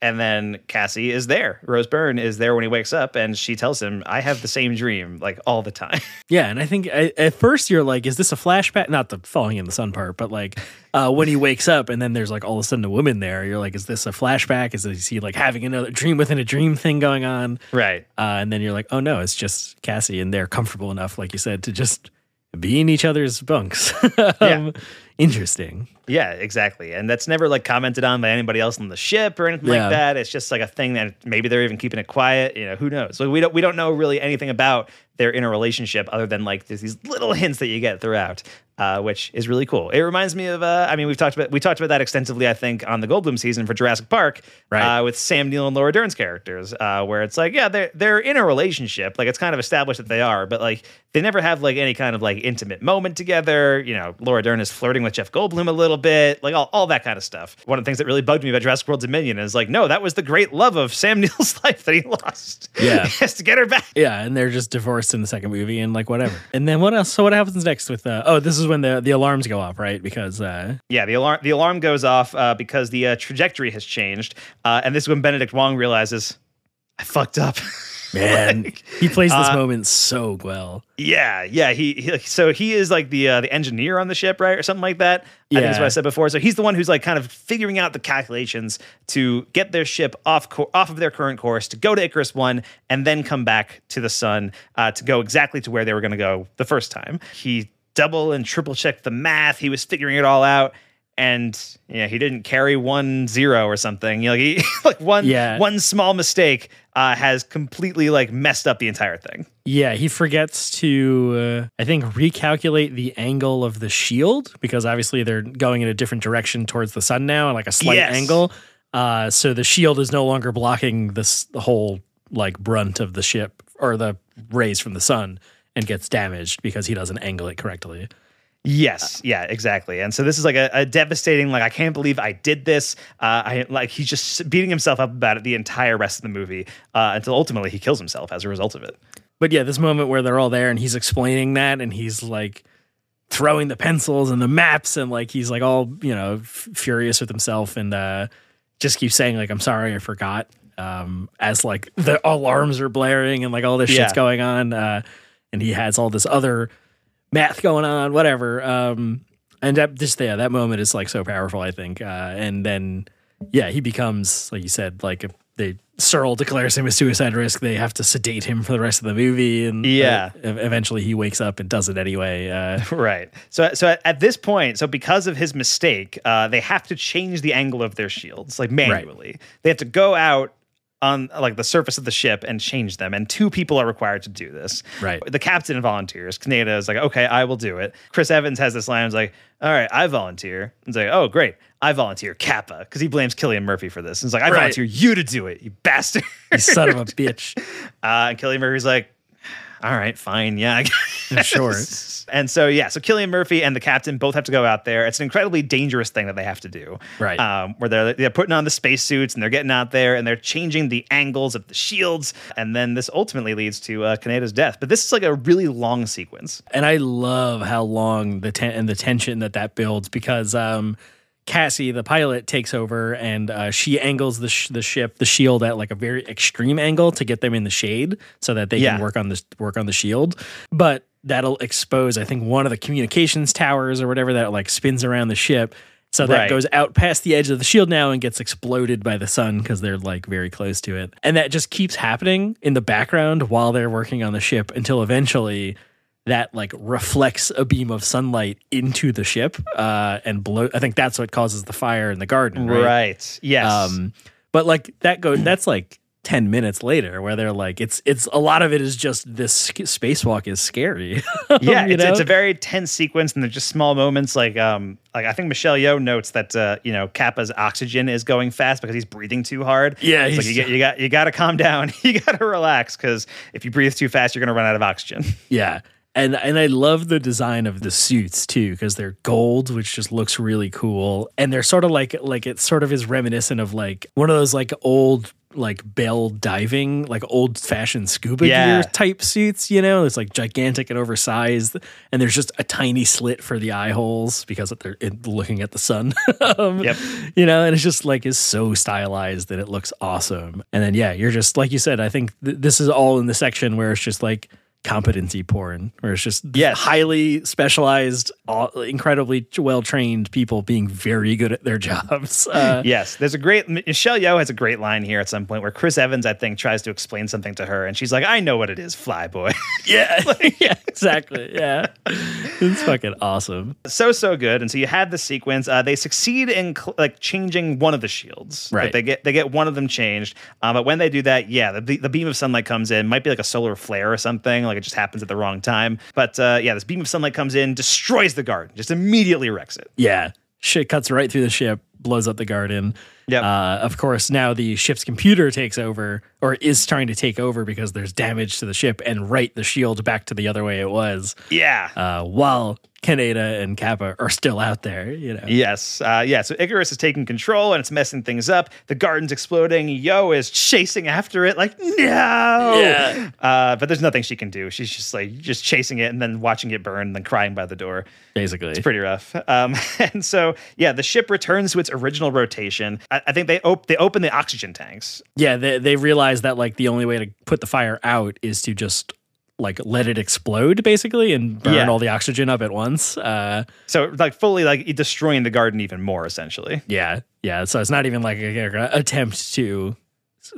And then Cassie is there. Rose Byrne is there when he wakes up, and she tells him, "I have the same dream like all the time." Yeah, and I think I, at first you're like, is this a flashback? Not the falling in the sun part, but like uh, when he wakes up and then there's like all of a sudden a woman there. You're like, is this a flashback? Is, is he like having another dream within a dream thing going on? right. Uh, and then you're like, oh no, it's just Cassie, and they're comfortable enough, like you said, to just be in each other's bunks. um, Interesting. Yeah, exactly. And that's never like commented on by anybody else on the ship or anything Yeah. like that. It's just like a thing that maybe they're even keeping it quiet. You know, who knows? So we don't we don't know really anything about their inner relationship other than like there's these little hints that you get throughout, uh, which is really cool. It reminds me of uh, I mean we've talked about we talked about that extensively I think on the Goldblum season for Jurassic Park, Right. uh, with Sam Neill and Laura Dern's characters, uh, where it's like yeah they're they're in a relationship like it's kind of established that they are, but like they never have like any kind of like intimate moment together. You know, Laura Dern is flirting with Jeff Goldblum a little bit, like all, all that kind of stuff. One of the things that really bugged me about Jurassic World Dominion is like, no, that was the great love of Sam Neill's life that he lost. Yeah. he has to get her back. Yeah, and they're just divorced in the second movie and like whatever. And then what else? So what happens next with uh oh, this is when the the alarms go off, right? Because uh Yeah, the alarm the alarm goes off uh, because the uh, trajectory has changed, uh, and this is when Benedict Wong realizes I fucked up. man, Like, he plays this uh, moment so well. Yeah, yeah. He, he so he is like the uh, the engineer on the ship, right, or something like that. I think that's what I said before. So he's the one who's like kind of figuring out the calculations to get their ship off co- off of their current course to go to Icarus One and then come back to the sun uh, to go exactly to where they were going to go the first time. He double and triple checked the math. He was figuring it all out. And yeah, he didn't carry one zero or something. You know, like, he, like one Yeah. one small mistake uh, has completely like messed up the entire thing. Yeah, he forgets to, uh, I think, recalculate the angle of the shield because obviously they're going in a different direction towards the sun now, like a slight Yes. angle. Uh, so the shield is no longer blocking this the whole like brunt of the ship or the rays from the sun and gets damaged because he doesn't angle it correctly. Yes, yeah, exactly. And so this is like a, a devastating, like I can't believe I did this. Uh, I like he's just beating himself up about it the entire rest of the movie uh, until ultimately he kills himself as a result of it. But yeah, this moment where they're all there and he's explaining that and he's like throwing the pencils and the maps and like he's like all, you know, f- furious with himself and uh just keeps saying like I'm sorry, I forgot. Um as like the alarms are blaring and like all this shit's going on uh and he has all this other math going on, whatever. Um and that just yeah, that moment is like so powerful, I think. Uh and then yeah, he becomes like you said like a, they Searle declares him a suicide risk. They have to sedate him for the rest of the movie, and uh, Yeah. ev- eventually he wakes up and does it anyway. Uh, Right. So so at, at this point, so because of his mistake, uh, they have to change the angle of their shields like manually. They have to go out on like the surface of the ship and change them. And two people are required to do this. Right. The captain volunteers. Kaneda is like, okay, I will do it. Chris Evans has this line. He's like, all right, I volunteer. It's like, oh, great. I volunteer Capa because he blames Cillian Murphy for this. And it's like, I Right. volunteer you to do it, you bastard. you son of a bitch. Uh, and Cillian Murphy's like, all right, fine, yeah, I guess. Sure. And so yeah, so Cillian Murphy and the captain both have to go out there. It's an incredibly dangerous thing that they have to do, Right. Um, where they're they're putting on the spacesuits and they're getting out there and they're changing the angles of the shields, and then this ultimately leads to uh, Kaneda's death. But this is like a really long sequence. and I love how long the ten- and the tension that that builds because um, Cassie, the pilot, takes over and uh, she angles the sh- the ship, the shield at like a very extreme angle to get them in the shade so that they Yeah. can work on this work on the shield. But that'll expose, I think, one of the communications towers or whatever that like spins around the ship. So that Right. goes out past the edge of the shield now and gets exploded by the sun because they're like very close to it. And that just keeps happening in the background while they're working on the ship until eventually that like reflects a beam of sunlight into the ship uh, and blow. I think that's what causes the fire in the garden, right? Yes. Um, but like that go that's like 10 minutes later where they're like it's it's a lot of it is just this spacewalk is scary yeah, it's, it's a very tense sequence, and they're just small moments. Like, um, like I think Michelle Yeoh notes that uh, you know Capa's oxygen is going fast because he's breathing too hard. Yeah, it's like you, get, you got you got to calm down. you got to relax because if you breathe too fast, you're gonna run out of oxygen. Yeah. And and I love the design of the suits too because they're gold, which just looks really cool. And they're sort of like like it sort of is reminiscent of like one of those like old like bell diving, like old fashioned scuba Yeah. gear type suits, you know? It's like gigantic and oversized, and there's just a tiny slit for the eye holes because they're looking at the sun. um, Yep. You know, and it's just like is so stylized that it looks awesome. And then yeah, you're just like you said. I think th- this is all in the section where it's just like competency porn, where it's just Yes. highly specialized, incredibly well trained people being very good at their jobs. Uh, yes, there's a great Michelle Yeoh has a great line here at some point where Chris Evans I think tries to explain something to her, and she's like, "I know what it is, flyboy." yeah, yeah, exactly. Yeah, it's fucking awesome. so so good and so you have the sequence uh, they succeed in cl- like changing one of the shields Like, Right. they get they get one of them changed um, but when they do that yeah the, the beam of sunlight comes in might be like a solar flare or something like it just happens at the wrong time but uh, yeah this beam of sunlight comes in destroys the garden just immediately wrecks it Yeah, shit cuts right through the ship, blows up the garden. Yep. Uh, of course, now the ship's computer takes over, or is trying to take over because there's damage to the ship and right the shield back to the other way it was. yeah Uh, while Kaneda and Capa are still out there, you know. Yes. Uh, yeah. So Icarus is taking control and it's messing things up. The garden's exploding. Yeoh is chasing after it, like, no. Yeah. Uh, but there's nothing she can do. She's just like, just chasing it and then watching it burn and then crying by the door. Basically. It's pretty rough. Um, and so, yeah, the ship returns to its original rotation. I, I think they, op- they open the oxygen tanks. Yeah, they they realize that like the only way to put the fire out is to just like let it explode basically and burn Yeah. all the oxygen up at once. Uh, So, like, fully, like, destroying the garden even more, essentially. yeah, yeah. So it's not even like an attempt to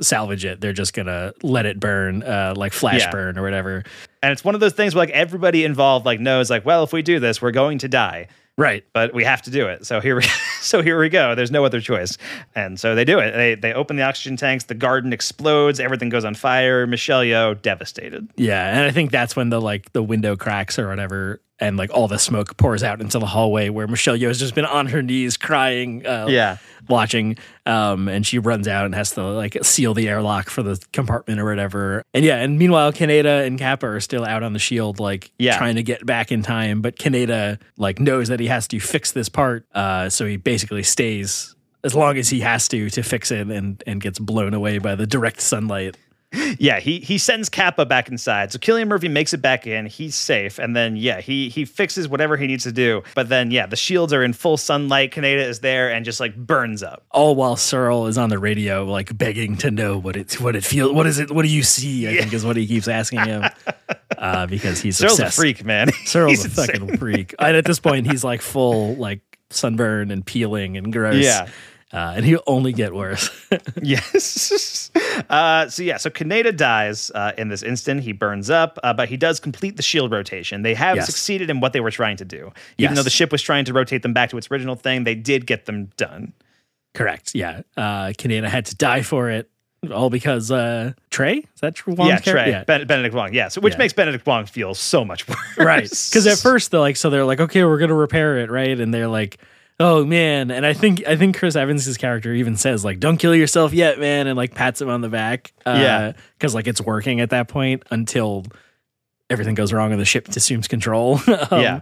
salvage it. They're just gonna let it burn, uh, like flash Yeah. burn or whatever. And it's one of those things where, like, everybody involved, like, knows, like, well, if we do this, we're going to die. Right. but we have to do it. So here we so here we go. There's no other choice. And so they do it. They they open the oxygen tanks, the garden explodes, everything goes on fire. Michelle Yeoh devastated. Yeah, and I think that's when the like the window cracks or whatever, and like all the smoke pours out into the hallway where Michelle Yeoh has just been on her knees crying. Uh, Yeah. watching, um, and she runs out and has to like seal the airlock for the compartment or whatever. And yeah, and meanwhile, Kaneda and Capa are still out on the shield, like Yeah. trying to get back in time. But Kaneda like knows that he has to fix this part, uh, so he basically stays. As long as he has to to fix it and, and gets blown away by the direct sunlight. Yeah, he he sends Capa back inside. So Cillian Murphy makes it back in. He's safe, and then yeah, he he fixes whatever he needs to do. But then yeah, the shields are in full sunlight. Kaneda is there and just like burns up. all while Searle is on the radio, like begging to know what it what it feels. What is it? What do you see? I think is what he keeps asking him, uh, because he's Searle's obsessed. a freak, man. Searle's a insane. fucking freak. And at this point, he's like full like sunburn and peeling and gross. Yeah. Uh, and he'll only get worse. Yes. Uh, so yeah, so Kaneda dies uh, in this instant. He burns up, uh, but he does complete the shield rotation. They have Yes. succeeded in what they were trying to do. Even Yes. though the ship was trying to rotate them back to its original thing, they did get them done. Correct. Yeah. Uh, Kaneda had to die for it, all because uh, Trey is that? Wong's yeah, character? Trey, Yeah. Ben- Benedict Wong. Yeah, so which Yeah. makes Benedict Wong feel so much worse. right because at first they're like so they're like okay we're gonna repair it right and they're like oh man and i think i think chris Evans' character even says like don't kill yourself yet man and like pats him on the back uh, Yeah. because like it's working at that point until everything goes wrong and the ship assumes control. Um, Yeah.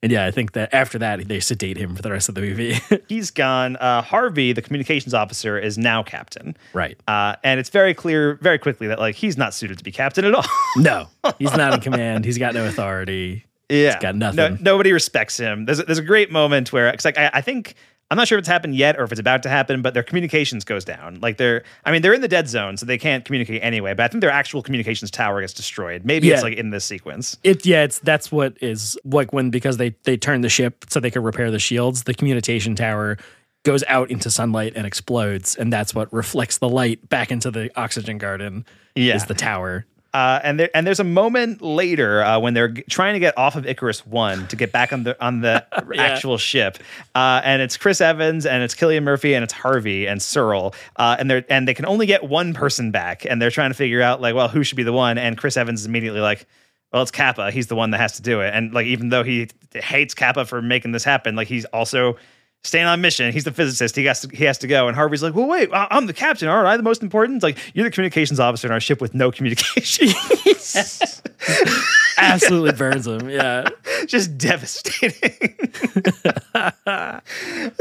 And yeah, I think that after that, they sedate him for the rest of the movie. He's gone. Uh, Harvey, the communications officer, is now captain. right. Uh, and it's very clear very quickly that like he's not suited to be captain at all. No, he's not in command. He's got no authority. Yeah, got No, nothing. nobody respects him. There's a, there's a great moment where it's like I, I think I'm not sure if it's happened yet or if it's about to happen, but their communications goes down. Like they're, I mean, they're in the dead zone, so they can't communicate anyway. But I think their actual communications tower gets destroyed. Maybe it's like in this sequence. It yeah, it's that's what is like when because they they turn the ship so they could repair the shields. The communication tower goes out into sunlight and explodes, and that's what reflects the light back into the oxygen garden. Yeah. is the tower. Uh, and there and there's a moment later uh, when they're g- trying to get off of Icarus One to get back on the on the actual ship, uh, and it's Chris Evans and it's Cillian Murphy and it's Harvey and Searle, uh, and they're and they can only get one person back, and they're trying to figure out like, well, who should be the one? And Chris Evans is immediately like. Well, it's Capa. He's the one that has to do it. And like, even though he hates Capa for making this happen, like he's also staying on mission. He's the physicist. He has to he has to go. And Harvey's like, well, wait, I'm the captain. Aren't I the most important? It's like you're the communications officer in our ship with no communication. Absolutely burns him. Yeah, just devastating.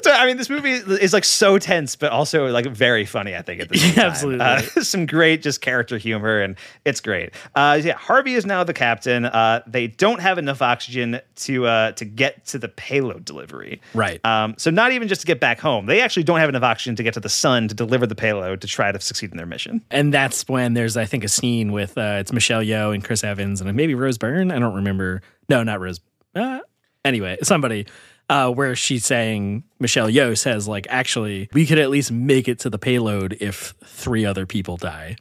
so, I mean, this movie is like so tense, but also like very funny. I think at the same time. absolutely. Uh, some great just character humor, and it's great. Uh, yeah, Harvey is now the captain. Uh, they don't have enough oxygen to uh, to get to the payload delivery. Right. Um, so not even just to get back home, they actually don't have enough oxygen to get to the sun to deliver the payload to try to succeed in their mission. and that's when there's I think a scene with uh, it's Michelle Yeoh and Chris Evans and maybe Rose Byrne. I don't remember. No, not Rose. Uh, anyway, somebody uh, where she's saying Michelle Yeoh says like actually we could at least make it to the payload if three other people die,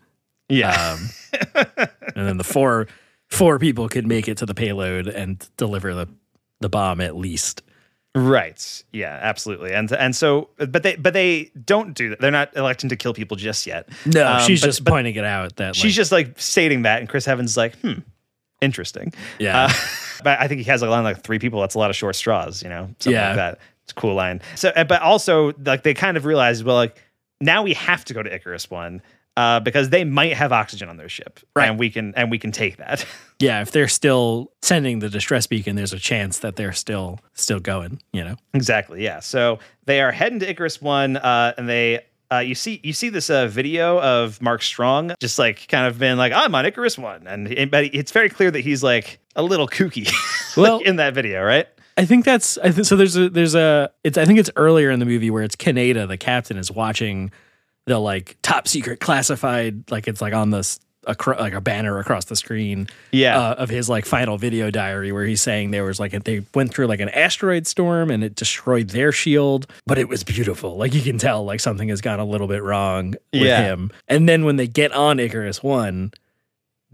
Yeah. um, and then the four four people could make it to the payload and deliver the the bomb at least. Right. Yeah, absolutely. And and so but they but they don't do that. They're not electing to kill people just yet. No, Um, she's but- just but pointing it out that she's like, just like stating that and Chris Evans is like, "Hmm, interesting." yeah. Uh, but I think he has a line like three people, that's a lot of short straws, you know. Something Yeah. like that. It's a cool line. So but also like they kind of realize well like now we have to go to Icarus 1 uh, because they might have oxygen on their ship. Right. And we can and we can take that. yeah, if they're still sending the distress beacon, there's a chance that they're still still going. You know. Exactly. Yeah. So they are heading to Icarus One, uh, and they. Uh, you see, you see this uh, video of Mark Strong, just like kind of been like, "I'm on Icarus One," and but it's very clear that he's like a little kooky, Well- like, in that video, right? I think that's I think so. There's a there's a it's I think it's earlier in the movie where it's Kaneda, the captain, is watching the like top secret classified like it's like on this acro- like a banner across the screen Yeah. uh, of his like final video diary where he's saying there was like a, they went through like an asteroid storm and it destroyed their shield but it was beautiful like you can tell like something has gone a little bit wrong with Yeah. him and then when they get on Icarus 1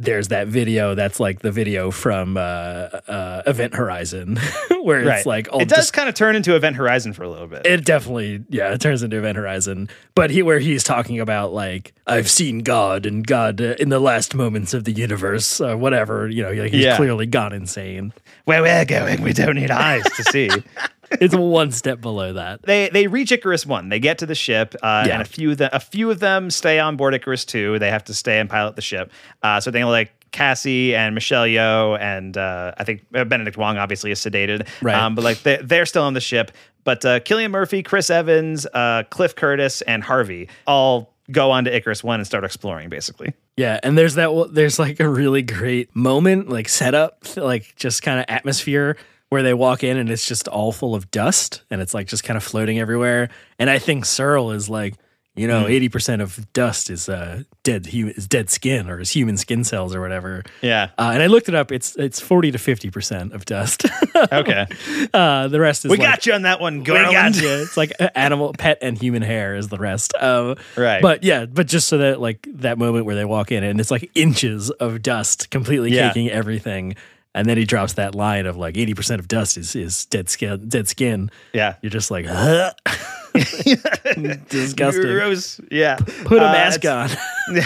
there's that video that's like the video from uh, uh, Event Horizon, where it's right. like all it does dis- kind of turn into Event Horizon for a little bit. it definitely, yeah, it turns into Event Horizon. But he, where he's talking about like I've seen God and God uh, in the last moments of the universe, uh, whatever, you know, like he's Yeah. clearly gone insane. Where we're going, we don't need eyes to see. It's one step below that. they they reach Icarus one. They get to the ship, uh, Yeah. and a few of the, a few of them stay on board Icarus two. They have to stay and pilot the ship. Uh, so they like Cassie and Michelle Yeoh, and uh, I think uh, Benedict Wong obviously is sedated. Right. Um, but like they, they're still on the ship. But uh, Cillian Murphy, Chris Evans, uh, Cliff Curtis, and Harvey all go on to Icarus one and start exploring. Basically, Yeah, and there's that. There's like a really great moment, like setup, like just kind of atmosphere where they walk in and it's just all full of dust and it's like just kind of floating everywhere. And I think Searle is like, you know, eighty percent of dust is uh, dead. Is dead skin or is human skin cells or whatever. yeah. Uh, and I looked it up. It's it's forty to fifty percent of dust. Okay, uh, the rest is we like, got you on that one, we Garland. got you. It's like animal, pet, and human hair is the rest. Um, Right. But yeah, but just so that like that moment where they walk in and it's like inches of dust completely Yeah. caking everything, and then he drops that line of like eighty percent of dust is is dead skin. Dead skin. Yeah. You're just like? disgusting. Gross. Yeah. Put a Uh, mask on.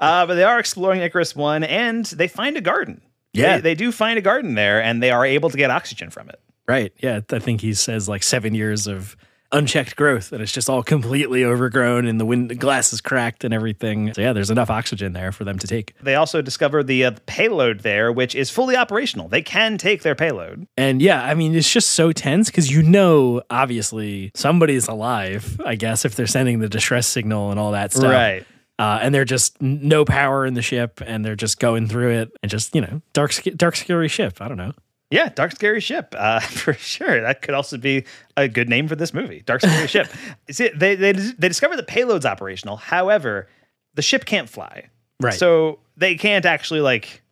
Uh, but they are exploring Icarus One, and they find a garden. Yeah. they, they do find a garden there, and they are able to get oxygen from it. Right. Yeah. I think he says like seven years of unchecked growth and it's just all completely overgrown and the wind the glass is cracked and everything. So yeah, there's enough oxygen there for them to take. They also discovered the uh, payload there, which is fully operational. They can take their payload. And yeah, I mean, it's just so tense because you know, obviously, somebody's alive, I guess, if they're sending the distress signal and all that stuff. Right. Uh, and they're just no power in the ship and they're just going through it and just, you know, dark, dark, scary ship. I don't know. Yeah, Dark Scary Ship, uh, for sure. That could also be a good name for this movie, Dark Scary Ship. See, they, they they discovered the payload's operational. However, the ship can't fly, Right. So they can't actually like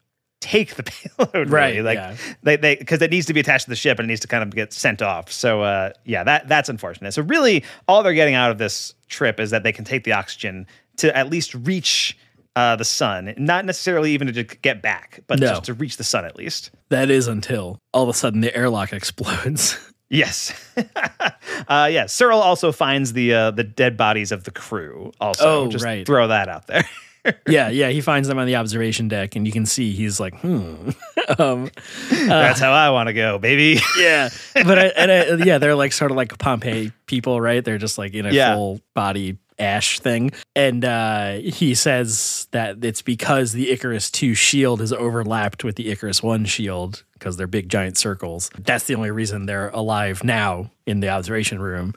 take the payload, Right, Really. Like yeah. they they because it needs to be attached to the ship and it needs to kind of get sent off. So uh, yeah, that that's unfortunate. So really, all they're getting out of this trip is that they can take the oxygen to at least reach. Uh, the sun, not necessarily even to just get back, but No. just to reach the sun at least. That is until all of a sudden the airlock explodes. Yes. uh, yeah. Searle also finds the uh, the dead bodies of the crew. Also, Oh, just right. throw that out there. yeah, yeah. He finds them on the observation deck and you can see he's like, hmm. um, That's how I want to go, baby. yeah. But I, and I, yeah, they're like sort of like Pompeii people, right? They're just like in a Yeah. full body ash thing. And uh, he says that it's because the Icarus 2 shield is overlapped with the Icarus 1 shield because they're big giant circles. That's the only reason they're alive now in the observation room.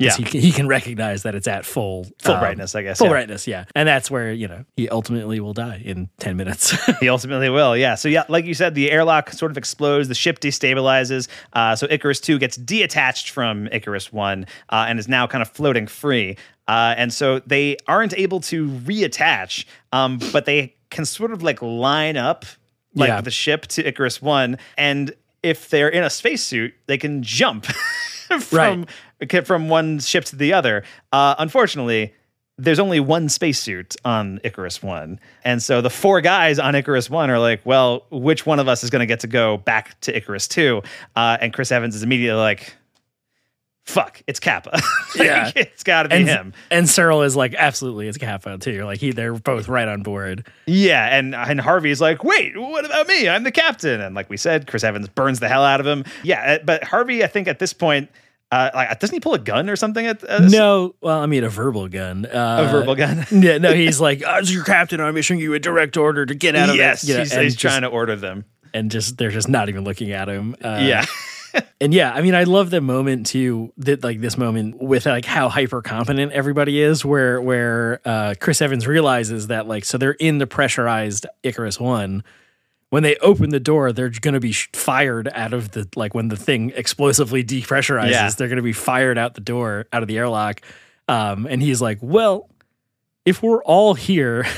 Yeah. He, can- he can recognize that it's at full Full um, brightness, I guess, Full yeah. brightness, yeah. And that's where, you know, he ultimately will die in 10 minutes. he ultimately will. Yeah. So yeah, like you said, the airlock sort of explodes. The ship destabilizes. Uh, so Icarus two gets deattached from Icarus one uh, and is now kind of floating free. Uh, and so they aren't able to reattach, um, but they can sort of like line up like Yeah. the ship to Icarus one, and if they're in a spacesuit, they can jump from okay, from one ship to the other. Uh, unfortunately, there's only one spacesuit on Icarus One, and so the four guys on Icarus One are like, "Well, which one of us is going to get to go back to Icarus Two? Uh, and Chris Evans is immediately like, "Fuck, it's Capa. Yeah. it's got to be and, him." and Searle is like, absolutely, it's Capa too. Like, he, they're both right on board. Yeah, and and Harvey's like, "Wait, what about me? I'm the captain." And like we said, Chris Evans burns the hell out of him. Yeah, uh, but Harvey, I think at this point, uh, like doesn't he pull a gun or something at uh, No, well, I mean a verbal gun. Uh, a verbal gun? Yeah, no, he's like, as your captain, I'm issuing you a direct order to get out of yes. You know, he's, he's just- trying to order them. and just they're just not even looking at him. Uh, yeah. and yeah, I mean, I love the moment too. That like this moment with like how hyper competent everybody is, where where uh, Chris Evans realizes that like so they're in the pressurized Icarus one. When they open the door, they're going to be fired out of the like when the thing explosively depressurizes. Yeah. They're going to be fired out the door out of the airlock. Um, and he's like, "Well, if we're all here."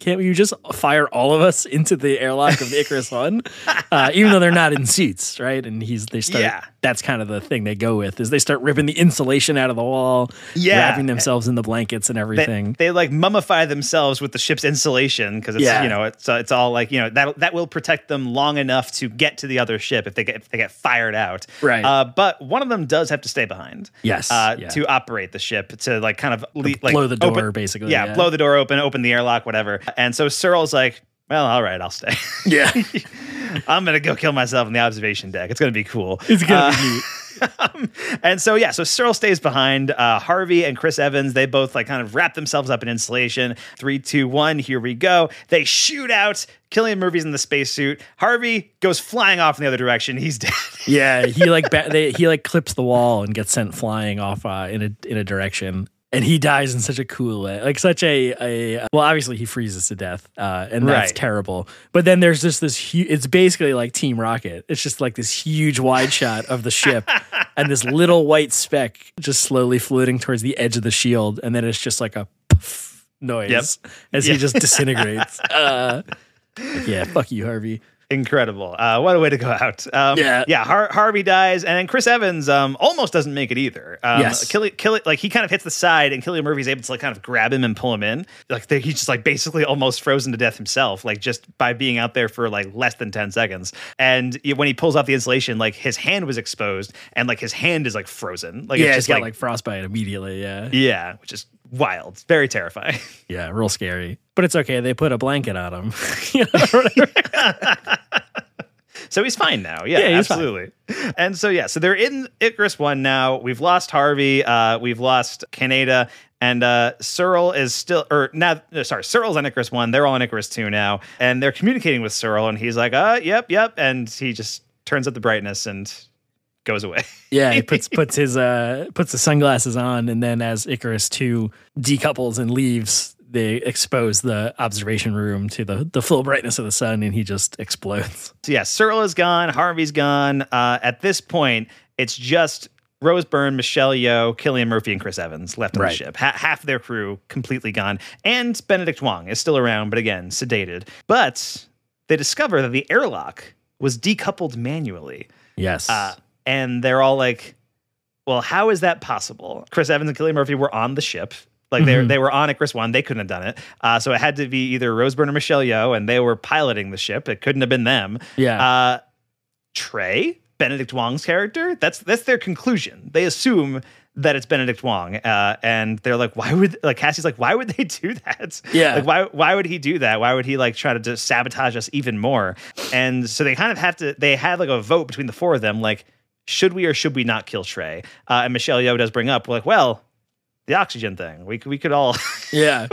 Can't you just fire all of us into the airlock of the Icarus One, uh, even though they're not in seats, right? And he's they start. Yeah. That's kind of the thing they go with is they start ripping the insulation out of the wall, Yeah. wrapping themselves in the blankets and They, everything. they like mummify themselves with the ship's insulation because it's Yeah. you know it's uh, it's all like you know that that will protect them long enough to get to the other ship if they get if they get fired out. Right. Uh, but one of them does have to stay behind. Yes, Uh, yeah. to operate the ship to like kind of le- like blow the door, open- basically, yeah. blow the door open, open the airlock, whatever. And so Searle's like, well, all right, I'll stay. yeah, I'm gonna go kill myself on the observation deck. It's gonna be cool. it's gonna Uh, be neat. and so yeah, so Searle stays behind. Uh, Harvey and Chris Evans, they both like kind of wrap themselves up in insulation. Three, two, one, here we go. They shoot out. Cillian Murphy's in the spacesuit. Harvey goes flying off in the other direction. He's dead. Yeah, he like ba- they, he like clips the wall and gets sent flying off uh, in a in a direction. And he dies in such a cool way, like such a, a well. Obviously, he freezes to death, uh, and that's Right. terrible. But then there's just this. Hu- it's basically like Team Rocket. It's just like this huge wide shot of the ship, and this little white speck just slowly floating towards the edge of the shield, and then it's just like a puff noise Yep. as Yeah. he just disintegrates. uh, yeah, fuck you, Harvey. Incredible. Uh, what a way to go out. Um, Yeah. Yeah. Har- Harvey dies, and then Chris Evans um, almost doesn't make it either. Um, Yes. Killi- like he kind of hits the side, and Cillian Murphy's able to like kind of grab him and pull him in. Like they- he's just like basically almost frozen to death himself, like just by being out there for like less than 10 seconds. And when he pulls off the insulation, like his hand was exposed, and like his hand is like frozen. Like yeah, it's it's just got like, like frostbite immediately. Yeah. yeah, which is wild. Very terrifying. Yeah, real scary. But it's okay. They put a blanket on him. You know, or whatever. So he's fine now. Yeah, Yeah, he's fine. absolutely. And so yeah, so they're in Icarus One now. We've lost Harvey. Uh, we've lost Kaneda. And uh, Searle is still, or now, no, sorry, Searle's on Icarus One. They're all on Icarus Two now, and they're communicating with Searle, and he's like, "Uh, yep, yep," and he just turns up the brightness and goes away. Yeah, he puts puts his uh puts the sunglasses on, and then as Icarus two decouples and leaves, they expose the observation room to the the full brightness of the sun, and he just explodes. So yeah, Searle is gone. Harvey's gone. Uh, at this point, it's just Rose Byrne, Michelle Yeoh, Cillian Murphy, and Chris Evans left on Right. the ship. Ha- half their crew completely gone. And Benedict Wong is still around, but again, sedated. But they discover that the airlock was decoupled manually. Yes. Uh, and they're all like, well, how is that possible? Chris Evans and Cillian Murphy were on the ship. Like they Mhm. they were on Icarus One, they couldn't have done it. Uh, so it had to be either Rose Byrne or Michelle Yeoh, and they were piloting the ship. It couldn't have been them. yeah. Uh, Trey, Benedict Wong's character, that's that's their conclusion. They assume that it's Benedict Wong, uh, and they're like, why would like Cassie's like, why would they do that? Yeah. like why why would he do that? Why would he like try to just sabotage us even more? And so they kind of have to. They have like a vote between the four of them, like should we or should we not kill Trey? Uh, and Michelle Yeoh does bring up, like, well, the oxygen thing. We could we could all yeah.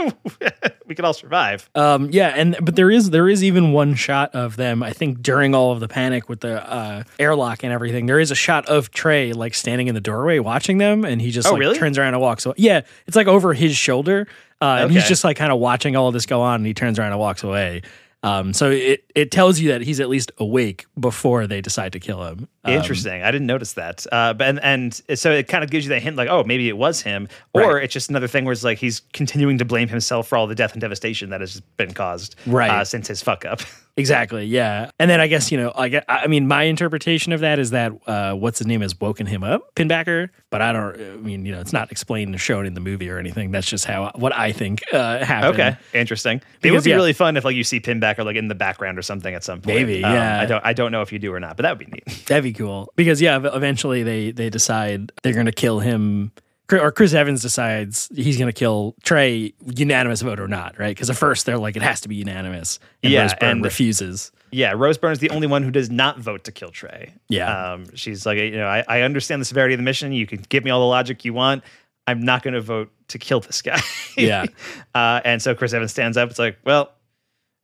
we could all survive. Um, yeah, and but there is there is even one shot of them. I think during all of the panic with the uh, airlock and everything, there is a shot of Trey like standing in the doorway watching them, and he just Oh, like really? turns around and walks. away. Yeah, it's like over his shoulder, uh, and he's just like kind of watching all of this go on, and he turns around and walks away. Um, so it it tells you that he's at least awake before they decide to kill him. Um, Interesting. I didn't notice that. Uh, but and, and so it kind of gives you that hint, like, oh, maybe it was him, or Right. it's just another thing where it's like he's continuing to blame himself for all the death and devastation that has been caused, Right. uh, since his fuck up. Exactly. Yeah. And then I guess, you know, I get, I mean, my interpretation of that is that uh, what's his name has woken him up, Pinbacker. But I don't, I mean, you know, it's not explained or shown in the movie or anything. That's just how, what I think uh, happened. okay, interesting. it would be yeah. really fun if like you see Pinbacker like in the background or something at some point. Um, Maybe, yeah. I don't. I don't know if you do or not, but that would be neat. That'd be cool. Because, yeah, eventually they, they decide they're going to kill him. Or Chris Evans decides he's going to kill Trey, unanimous vote or not, right? Because at first they're like, it has to be unanimous. And Yeah, Rose Byrne and- refuses. Yeah, Rose Byrne is the only one who does not vote to kill Trey. Yeah. Um, she's like, you know, I, I understand the severity of the mission. You can give me all the logic you want. I'm not going to vote to kill this guy. Yeah. uh, and so Chris Evans stands up. It's like, well,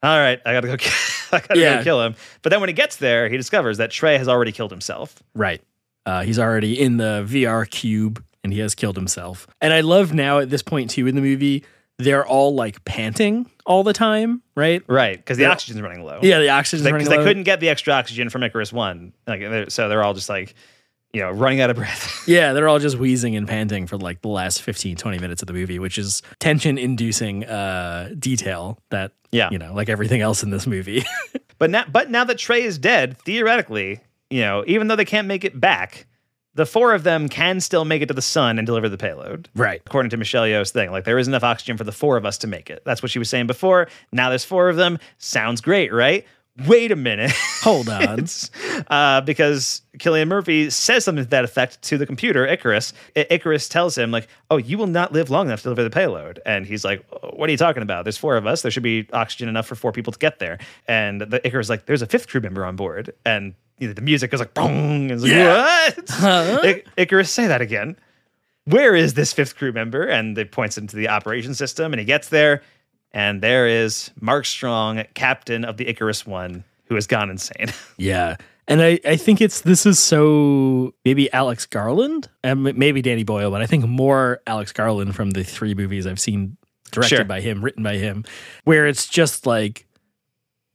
all right, I got to go. ki- I got to Yeah. go kill him. But then when he gets there, he discovers that Trey has already killed himself. Right. Uh, he's already in the VR cube and he has killed himself. And I love now at this point too in the movie, they're all like panting all the time, right? Right, because the oxygen's running low. Yeah, the oxygen's because running they, couldn't get the extra oxygen from Icarus One. Like, they're- so they're all just like, you know, running out of breath. Yeah, they're all just wheezing and panting for like the last 15, 20 minutes of the movie, which is tension inducing uh, detail that, Yeah. you know, like everything else in this movie. But now, but now that Trey is dead, theoretically, you know, even though they can't make it back, the four of them can still make it to the sun and deliver the payload. right. According to Michelle Yeoh's thing, like there is enough oxygen for the four of us to make it. That's what she was saying before. Now there's four of them. Sounds great, right? Wait a minute. Hold on. Uh, because Cillian Murphy says something to that effect to the computer, Icarus. I- Icarus tells him, like, oh, you will not live long enough to deliver the payload. And he's like, what are you talking about? There's four of us. There should be oxygen enough for four people to get there. And the Icarus is like, there's a fifth crew member on board. And you know, the music goes like, boom. It's like, Yeah. what? Huh? I- Icarus, say that again. Where is this fifth crew member? And they points into the operation system, and he gets there, and there is Mark Strong, captain of the Icarus One, who has gone insane. Yeah. And I, I think it's this is so maybe Alex Garland uh, and maybe Danny Boyle, but I think more Alex Garland from the three movies I've seen directed Sure. by him, written by him, where it's just like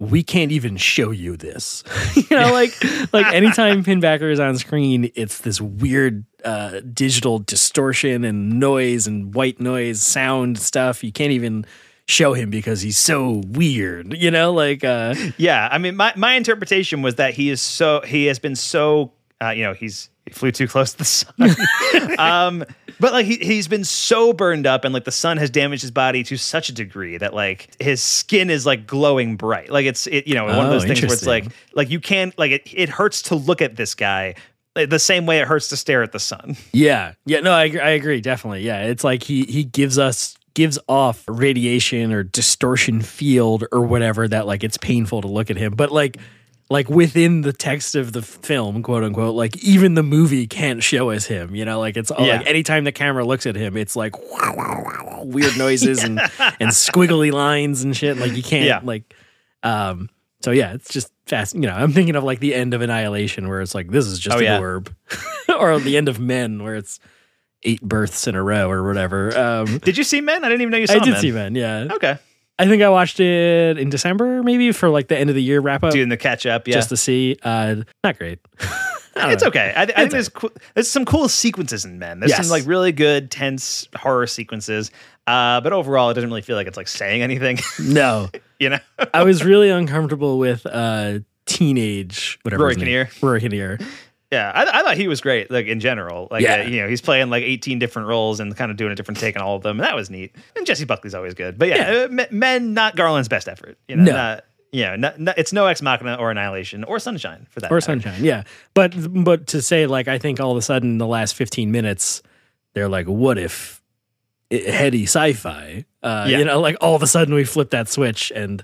we can't even show you this. you know, like like anytime Pinbacker is on screen, it's this weird uh, digital distortion and noise and white noise sound stuff. You can't even show him because he's so weird. You know, like uh, yeah, I mean, my, my interpretation was that he is so he has been so uh, you know he's he flew too close to the sun, um, but like he he's been so burned up and like the sun has damaged his body to such a degree that like his skin is like glowing bright, like it's it you know one of Oh, those things where it's like like you can't like it it hurts to look at this guy the same way it hurts to stare at the sun. Yeah, yeah, no, I, agree- I agree definitely. Yeah, it's like he he gives us gives off radiation or distortion field or whatever that like it's painful to look at him, but like like within the text of the film, quote unquote, like even the movie can't show us him. You know, like it's all Yeah. like anytime the camera looks at him, it's like weird noises and and squiggly lines and shit. Like you can't Yeah. like um so yeah, it's just fast. You know, I'm thinking of like the end of Annihilation where it's like this is just Oh, an yeah. orb, or the end of Men where it's eight births in a row or whatever. Um, Did you see Men? I didn't even know you saw men. I did Men. see Men. Yeah, Okay. I think I watched it in December, maybe for like the end of the year wrap up, Doing the catch up. Yeah. just to see. Uh, not great. It's know. okay. I, th- I think there's cool, there's some cool sequences in Men. There's Yes. some like really good tense horror sequences. Uh, but overall, it doesn't really feel like it's like saying anything. No, you know? I was really uncomfortable with uh, teenage whatever. Rory Kinnear. Rory Kinnear. Yeah, I, I thought he was great. Like in general, like Yeah. uh, you know, he's playing like 18 different roles and kind of doing a different take on all of them. And that was neat. And Jessie Buckley's always good. But yeah, Yeah. uh, Men not Garland's best effort. You know, No. not, yeah, not, not, it's no Ex Machina or Annihilation or Sunshine for that. or matter. sunshine yeah but but to say like i think all of a sudden the last 15 minutes they're like what if it, heady sci-fi uh Yeah. you know like all of a sudden we flip that switch and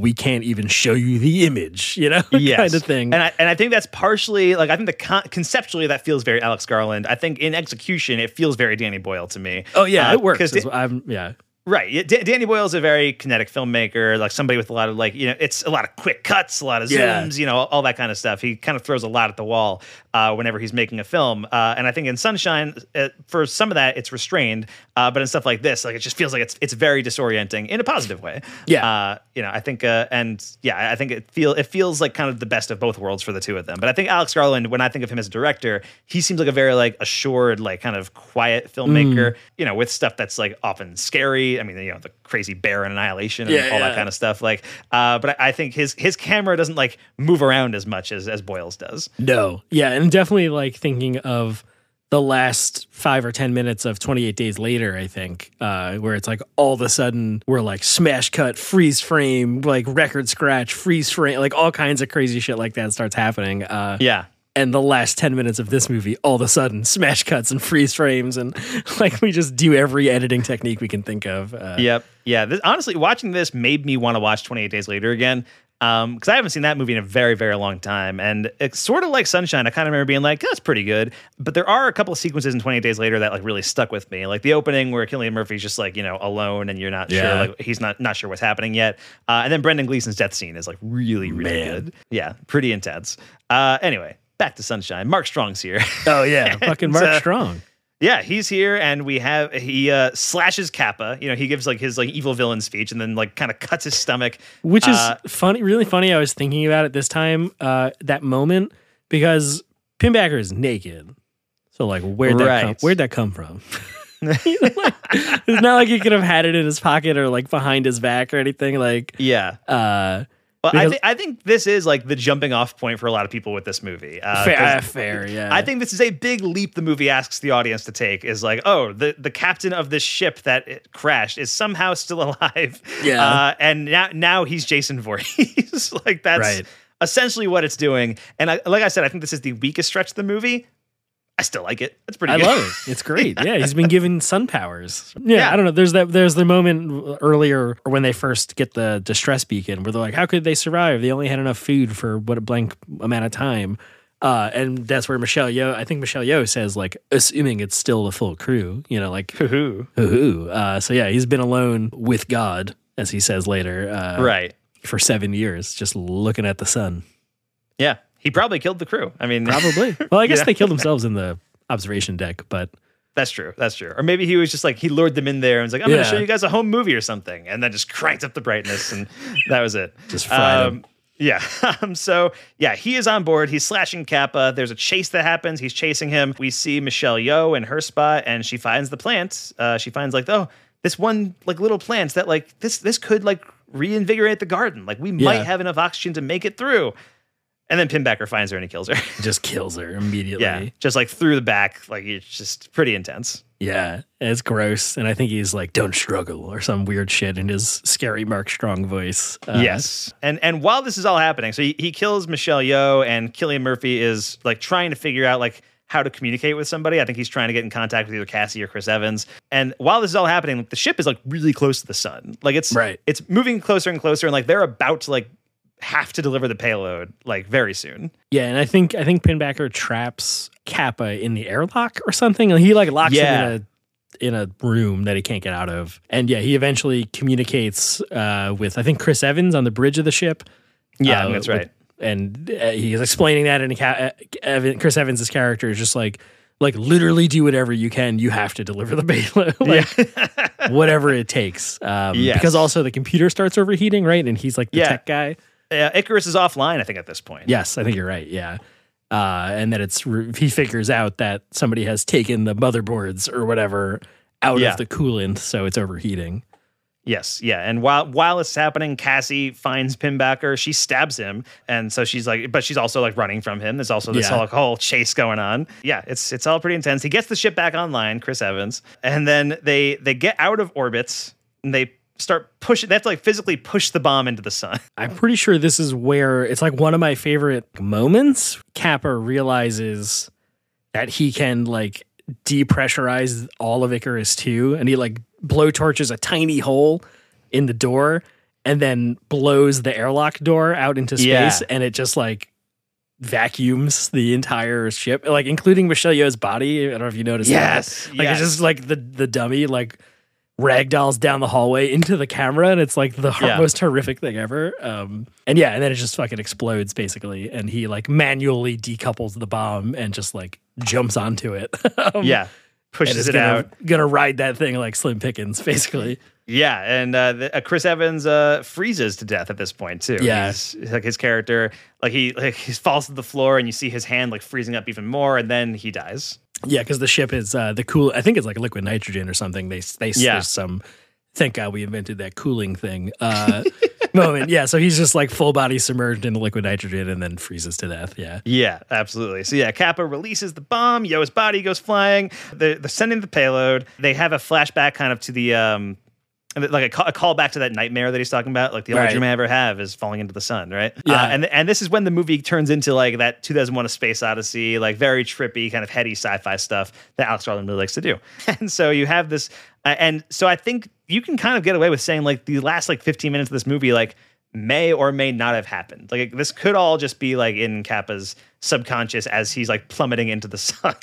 we can't even show you the image you know yes. kind of thing And I, and I think that's partially like I think the con- conceptually that feels very Alex Garland. I think in execution it feels very Danny Boyle to me. oh yeah Uh, it works. i'm yeah right. Da- Danny Boyle is a very kinetic filmmaker, like somebody with a lot of like you know it's a lot of quick cuts, a lot of Yeah. zooms, you know, all that kind of stuff. He kind of throws a lot at the wall uh, whenever he's making a film. Uh, and I think in Sunshine, uh, for some of that, it's restrained, uh, but in stuff like this, like it just feels like it's it's very disorienting in a positive way. Yeah. Uh, you know, I think, uh, and yeah, I think it feel it feels like kind of the best of both worlds for the two of them. But I think Alex Garland, when I think of him as a director, he seems like a very like assured, like kind of quiet filmmaker. You know, with stuff that's like often scary. I mean, you know, the crazy bear and annihilation and Yeah, all yeah. that kind of stuff. Like, uh, but I I think his his camera doesn't like move around as much as as Boyle's does. no yeah and definitely like thinking of the last five or ten minutes of 28 days later i think uh where it's like all of a sudden we're like smash cut freeze frame like record scratch freeze frame like all kinds of crazy shit like that starts happening uh Yeah. And the last 10 minutes of this movie all of a sudden smash cuts and freeze frames and like we just do every editing technique we can think of uh, Yep. Yeah. This, honestly, watching this made me want to watch 28 Days Later again. Um, because I haven't seen that movie in a very, very long time. And it's sort of like Sunshine. I kind of remember being like, that's pretty good. But there are a couple of sequences in 28 Days Later that like really stuck with me. Like the opening where Cillian Murphy's just like, you know, alone and you're not Yeah. sure, like he's not not sure what's happening yet. Uh, and then Brendan Gleeson's death scene is like really, really Man. good. Yeah, pretty intense. Uh anyway, back to Sunshine. Mark Strong's here. oh yeah fucking mark uh, strong Yeah, he's here, and we have he uh, slashes Capa. You know, he gives like his like evil villain speech, and then like kind of cuts his stomach. which is Uh, funny really funny i was thinking about it this time uh that moment because pinbacker is naked so like where'd that come where'd that come from like, it's not like he could have had it in his pocket or like behind his back or anything like yeah, uh well, I, th- I think this is like the jumping off point for a lot of people with this movie. Uh, fair, fair yeah I think this is a big leap the movie asks the audience to take. Is like, oh, the the captain of this ship that crashed is somehow still alive. Yeah. uh, and now now he's Jason Voorhees. like that's Right. essentially what it's doing. And I, like I said, I think this is the weakest stretch of the movie. I still like it. It's pretty. I good. love it. It's great. Yeah, he's been given sun powers. Yeah, Yeah. I don't know. There's that. There's the moment earlier when they first get the distress beacon where they're like, "How could they survive? They only had enough food for what a blank amount of time." Uh, and that's where Michelle Yeoh, I think Michelle Yeoh says like, assuming it's still the full crew, you know, like, hoo uh, so yeah, he's been alone with God, as he says later, uh, Right. for seven years, just looking at the sun. Yeah. He probably killed the crew. I mean, Probably. Well, I guess Yeah. they killed themselves in the observation deck, but that's true. That's true. Or maybe he was just like he lured them in there and was like, "I'm going to show you guys a home movie or something," and then just cranked up the brightness, and that was it. Just fried um. Yeah. Um, so yeah, he is on board. He's slashing Capa. There's a chase that happens. He's chasing him. We see Michelle Yeoh in her spot, and she finds the plant. Uh, she finds like, oh, this one like little plant that like this this could like reinvigorate the garden. Like we might have enough oxygen to make it through. And then Pinbacker finds her and he kills her. just kills her immediately. yeah, just like through the back. Like it's just pretty intense. Yeah, it's gross. And I think he's like, don't struggle or some weird shit in his scary Mark Strong voice. Uh, yes. And and while this is all happening, so he, he kills Michelle Yeoh and Cillian Murphy is like trying to figure out like how to communicate with somebody. I think he's trying to get in contact with either Cassie or Chris Evans. And while this is all happening, like, the ship is like really close to the sun. Like it's Right. it's moving closer and closer and like they're about to like have to deliver the payload like very soon. Yeah, and I think I think Pinbacker traps Capa in the airlock or something. And he like locks Yeah. him in a in a room that he can't get out of. And yeah, he eventually communicates uh, with I think Chris Evans on the bridge of the ship. Yeah, Uh, that's with- right. And uh, he's explaining that, and uh, Evan, Chris Evans' character is just like, like literally do whatever you can. You have to deliver the payload, like whatever it takes. Um, Yes. Because also the computer starts overheating, right? And he's like the Yeah. tech guy. Uh, Icarus is offline, I think, at this point. Yes, I think you're right. Yeah. Uh, and that it's re- he figures out that somebody has taken the motherboards or whatever out Yeah. of the coolant, so it's overheating. Yes, yeah. And while while it's happening, Cassie finds Pinbacker. She stabs him, and so she's like, but she's also like running from him. There's also this Yeah. whole, whole chase going on. Yeah, it's it's all pretty intense. He gets the ship back online, Chris Evans, and then they they get out of orbits and they start pushing. They have to like physically push the bomb into the sun. I'm pretty sure this is where it's like one of my favorite moments. Capa realizes that he can like depressurize all of Icarus too, and he like blowtorches a tiny hole in the door and then blows the airlock door out into space, Yeah. and it just like vacuums the entire ship, like including Michelle Yeoh's body. I don't know if you noticed Yes, that. Like yes. it's just like the the dummy like ragdolls down the hallway into the camera and it's like the Yeah. most horrific thing ever um and yeah and then it just fucking explodes basically and he like manually decouples the bomb and just like jumps onto it um, yeah, pushes it gonna, out. gonna ride that thing like slim pickens basically Yeah, and uh, the, uh, Chris Evans uh, freezes to death at this point too. Yeah. He's, like his character, like he like he falls to the floor, and you see his hand like freezing up even more, and then he dies. Yeah because the ship is uh the cool i think it's like liquid nitrogen or something they they Yeah. there's some thank god we invented that cooling thing uh moment yeah so he's just like full body submerged in the liquid nitrogen and then freezes to death yeah Yeah, absolutely. So yeah, Capa releases the bomb. Yeoh's body goes flying. They're, they're sending the payload. They have a flashback kind of to the um, like a, call, a callback to that nightmare that he's talking about. Like the only Right. dream I ever have is falling into the sun, right? Yeah. Uh, and and this is when the movie turns into like that 2001: A Space Odyssey, like very trippy, kind of heady sci-fi stuff that Alex Garland really likes to do. And so you have this, uh, and so I think you can kind of get away with saying like the last like 15 minutes of this movie, like may or may not have happened. Like this could all just be like in Capa's subconscious as he's like plummeting into the sun.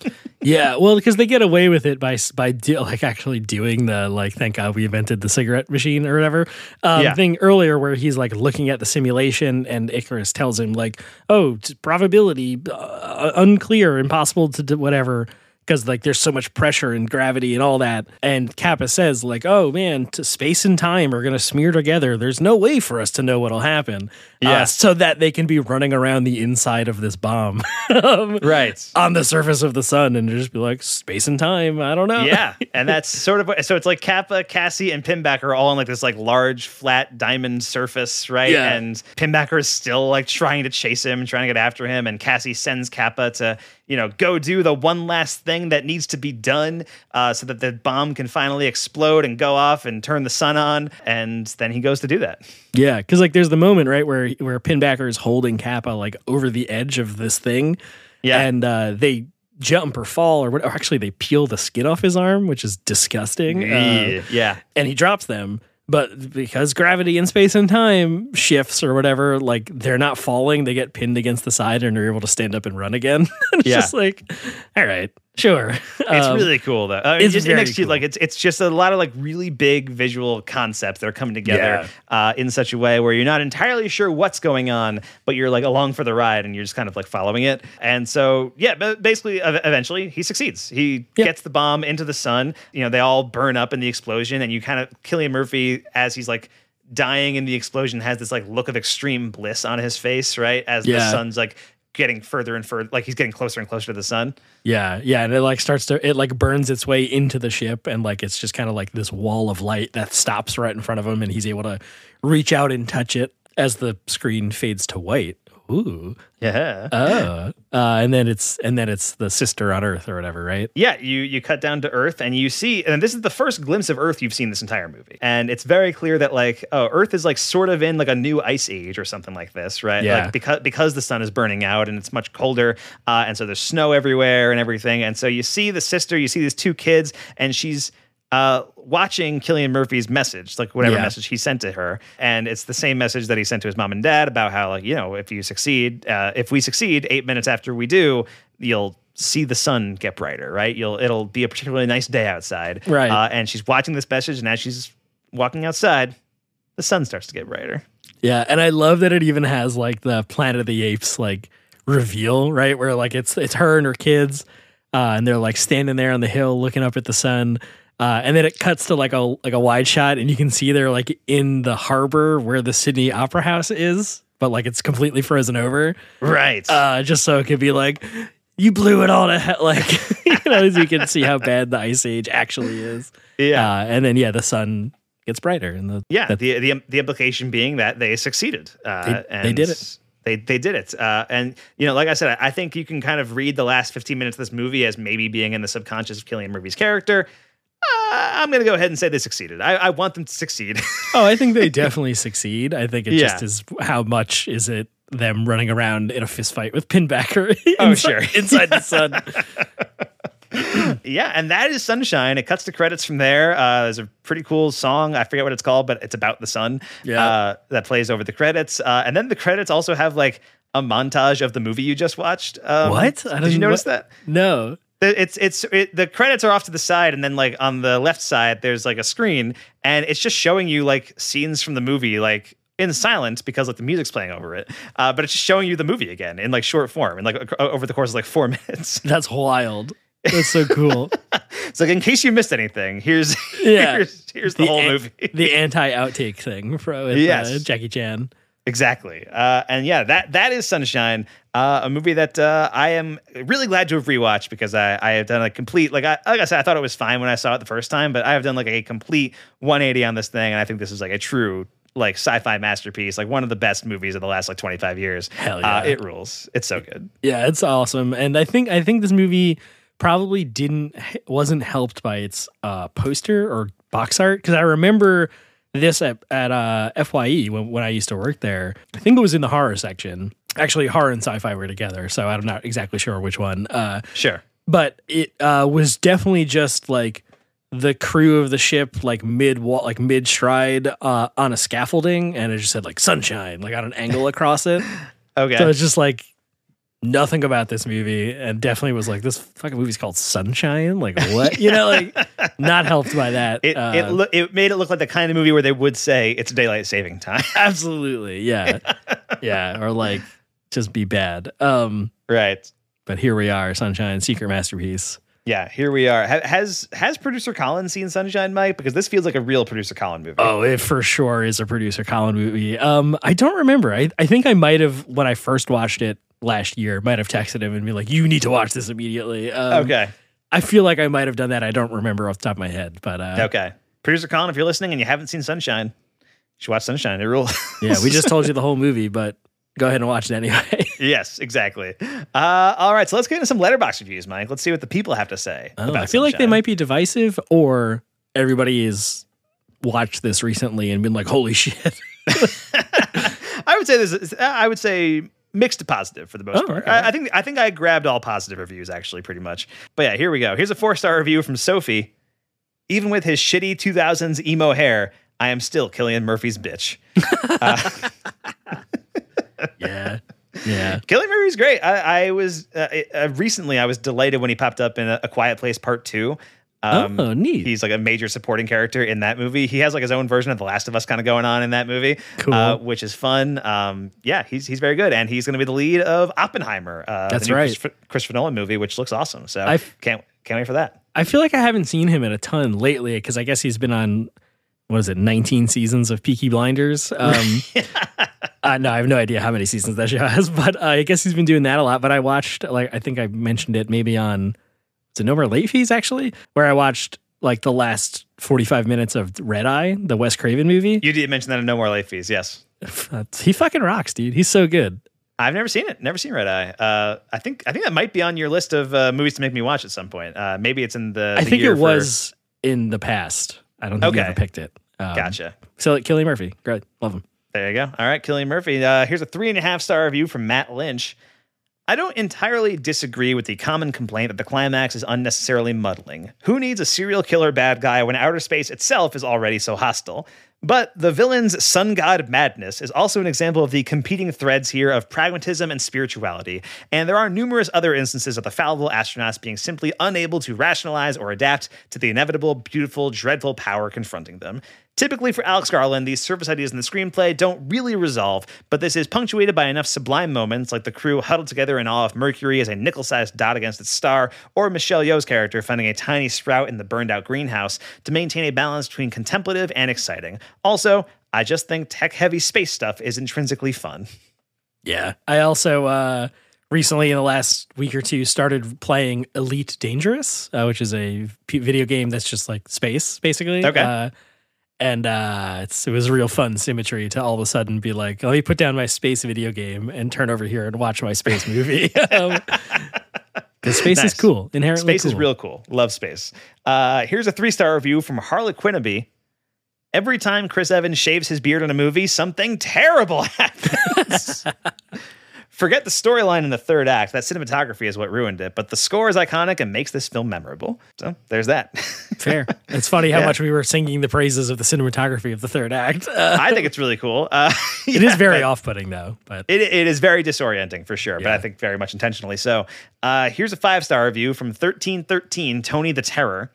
Yeah, well, because they get away with it by by do, like actually doing the like thank God we invented the cigarette machine or whatever um, Yeah. thing earlier, where he's like looking at the simulation and Icarus tells him like, oh, probability uh, unclear, impossible to do whatever. Because like there's so much pressure and gravity and all that, and Capa says like, "Oh man, t- space and time are gonna smear together. There's no way for us to know what'll happen." Uh, Yeah. so that they can be running around the inside of this bomb. Um, right. on the surface of the sun and just be like space and time. I don't know. yeah, and that's sort of so it's like Capa, Cassie, and Pinbacker are all on like this like large flat diamond surface, right? Yeah. And Pinbacker is still like trying to chase him, trying to get after him, and Cassie sends Capa to you know go do the one last thing that needs to be done, uh, so that the bomb can finally explode and go off and turn the sun on, and then he goes to do that. yeah. Because like there's the moment right where where Pinbacker is holding Capa like over the edge of this thing, Yeah. and uh, they jump or fall or what? Or actually, they peel the skin off his arm, which is disgusting. Uh, yeah. and he drops them. But because gravity in space and time shifts or whatever, like they're not falling, they get pinned against the side and are able to stand up and run again. it's Yeah. just like, all right, sure. It's Um, really cool though. I mean, it's just very next to cool. like it's it's just a lot of like really big visual concepts that are coming together uh, in such a way where you're not entirely sure what's going on, but you're like along for the ride and you're just kind of like following it. And so yeah, but basically, eventually he succeeds. He Yeah. gets the bomb into the sun. You know, they all burn up in the explosion, and you kind of Cillian Murphy as he's like. Dying in the explosion has this like look of extreme bliss on his face, right? As the sun's like getting further and further, like he's getting closer and closer to the sun. Yeah, yeah, and it like starts to it like burns its way into the ship, and like it's just kind of like this wall of light that stops right in front of him, and he's able to reach out and touch it as the screen fades to white. Ooh, Yeah. oh, uh, and then it's and then it's the sister on Earth or whatever, right? Yeah, you you cut down to Earth and you see, and this is the first glimpse of Earth you've seen this entire movie, and it's very clear that like, oh, Earth is like sort of in like a new ice age or something like this, right? Yeah. Like because because the sun is burning out and it's much colder, uh, and so there's snow everywhere and everything, and so you see the sister, you see these two kids, and she's. Uh, watching Cillian Murphy's message, like whatever Yeah. message he sent to her, and it's the same message that he sent to his mom and dad about how, like, you know, if you succeed, uh, if we succeed, eight minutes after we do, you'll see the sun get brighter, right? You'll it'll be a particularly nice day outside, Right. Uh, and she's watching this message, and as she's walking outside, the sun starts to get brighter. Yeah, and I love that it even has like the Planet of the Apes like reveal, right? Where like it's it's her and her kids, uh, and they're like standing there on the hill looking up at the sun. Uh, and then it cuts to like a like a wide shot, and you can see they're like in the harbor where the Sydney Opera House is, but like it's completely frozen over, Right. uh, just so it could be like, you blew it all to hell, like you know, as you can see how bad the ice age actually is. yeah. Uh, and then yeah, the sun gets brighter, and the Yeah, that- the, the the implication being that they succeeded. Uh, They- and they did it. They they did it. Uh, and you know, like I said, I think you can kind of read the last 15 minutes of this movie as maybe being in the subconscious of Cillian Murphy's character. Uh, I'm going to go ahead and say they succeeded. I, I want them to succeed. Oh, I think they definitely succeed. I think it Yeah. just is how much is it them running around in a fist fight with Pinbacker Oh, inside, sure. inside the sun. yeah, and that is Sunshine. It cuts to credits from there. Uh, there's a pretty cool song. I forget what it's called, but it's about the sun. Yeah. Uh, that plays over the credits. Uh, and then the credits also have like a montage of the movie you just watched. Um, What? I Did you notice what- that? No. The- it's it's it, the credits are off to the side and then like on the left side there's like a screen and it's just showing you like scenes from the movie like in silence because like the music's playing over it uh, but it's just showing you the movie again in like short form and like over the course of like four minutes That's wild. That's so cool. it's like in case you missed anything here's Yeah. here's, here's the, whole an- movie the anti outtake thing for with, Yes. uh, Jackie Chan. Exactly. Uh, and yeah, that that is Sunshine, uh, a movie that uh, I am really glad to have rewatched because I, I have done a complete like I like I said I thought it was fine when I saw it the first time, but I have done like a complete 180 on this thing, and I think this is like a true like sci-fi masterpiece, like one of the best movies of the last like 25 years. Hell Uh, yeah. it rules. It's so good. Yeah, it's awesome. And I think I think this movie probably didn't wasn't helped by its uh, poster or box art because I remember this at at uh, Fye when when I used to work there. I think it was in the horror section. Actually, horror and sci-fi were together, so I'm not exactly sure which one. Uh, Sure. but it uh, was definitely just like the crew of the ship, like mid like mid stride uh, on a scaffolding, and it just said like sunshine, like on an angle across it. Okay. So it's just like nothing about this movie, and definitely was like this fucking movie's called Sunshine. Like what? You know, like not helped by that. it Uh, it, lo- it made it look like the kind of movie where they would say it's daylight saving time. absolutely, yeah, yeah, or like just be bad. Um, right. but here we are, Sunshine, secret masterpiece. Yeah, here we are. Ha- Has has producer Colin seen Sunshine, Mike? Because this feels like a real producer Colin movie. Oh, it for sure is a producer Colin movie. Um, I don't remember. I, I think I might have when I first watched it last year, might have texted him and be like, "You need to watch this immediately." Um, okay. I feel like I might have done that. I don't remember off the top of my head, but uh, Okay. Producer Colin, if you're listening and you haven't seen Sunshine, you should watch Sunshine. It rules. yeah, we just told you the whole movie, but go ahead and watch it anyway. yes, exactly. Uh, all right, so let's get into some Letterboxd reviews, Mike. Let's see what the people have to say. Oh, I feel like they might be divisive, or everybody has watched this recently and been like, "Holy shit!" I would say this. Is, I would say mixed to positive for the most Oh, part. okay. I, I think I think I grabbed all positive reviews actually, pretty much. But yeah, here we go. Here's a four star review from Sophie. Even with his shitty 2000s emo hair, I am still Cillian Murphy's bitch. yeah, yeah. Cillian Murphy's great. I, I was uh, uh, recently I was delighted when he popped up in a, a Quiet Place Part Two. Um, oh, neat. He's like a major supporting character in that movie. He has like his own version of The Last of Us kind of going on in that movie, Cool. uh, which is fun. Um, yeah, he's he's very good, and he's going to be the lead of Oppenheimer. Uh, That's right. Christopher, Christopher Nolan movie, which looks awesome. So I've- can't can't wait for that. I feel like I haven't seen him in a ton lately because I guess he's been on what is it, 19 seasons of Peaky Blinders. Um, uh, no, I have no idea how many seasons that show has, but uh, I guess he's been doing that a lot. But I watched, like, I think I mentioned it maybe on, it No More Late Fees actually, where I watched like the last 45 minutes of Red Eye, the Wes Craven movie. You did mention that in No More Late Fees. Yes, he fucking rocks, dude. He's so good. I've never seen it. Never seen Red Eye. Uh, I think I think that might be on your list of uh, movies to make me watch at some point. Uh, maybe it's in the. I the think it for- was in the past. I don't think you Okay. ever picked it. Um, Gotcha. So, Cillian Murphy, great. Love him. There you go. All right, Cillian Murphy. Uh, here's a three and a half star review from Matt Lynch. I don't entirely disagree with the common complaint that the climax is unnecessarily muddling. Who needs a serial killer bad guy when outer space itself is already so hostile? But the villain's sun god madness is also an example of the competing threads here of pragmatism and spirituality, and there are numerous other instances of the fallible astronauts being simply unable to rationalize or adapt to the inevitable, beautiful, dreadful power confronting them. Typically, for Alex Garland, these surface ideas in the screenplay don't really resolve, but this is punctuated by enough sublime moments like the crew huddled together in awe of Mercury as a nickel sized dot against its star, or Michelle Yeoh's character finding a tiny sprout in the burned out greenhouse to maintain a balance between contemplative and exciting. Also, I just think tech heavy space stuff is intrinsically fun. Yeah. I also uh, recently, in the last week or two, started playing Elite Dangerous, uh, which is a p- video game that's just like space, basically. Okay. Uh, and uh, it's, it was real fun symmetry to all of a sudden be like, let me put down my space video game and turn over here and watch my space movie. um, space Nice. is cool. Inherently Space is real cool. Love space. Uh, here's a three star review from Harley Quinnaby. Every time Chris Evans shaves his beard in a movie, something terrible happens. Forget the storyline in the third act. That cinematography is what ruined it, but the score is iconic and makes this film memorable. So there's that. Fair. It's funny how Yeah. much we were singing the praises of the cinematography of the third act. Uh, I think it's really cool. Uh, it is very off putting, though. But It, it is very disorienting for sure, but I think very much intentionally so. Uh, here's a five star review from 1313 Tony the Terror.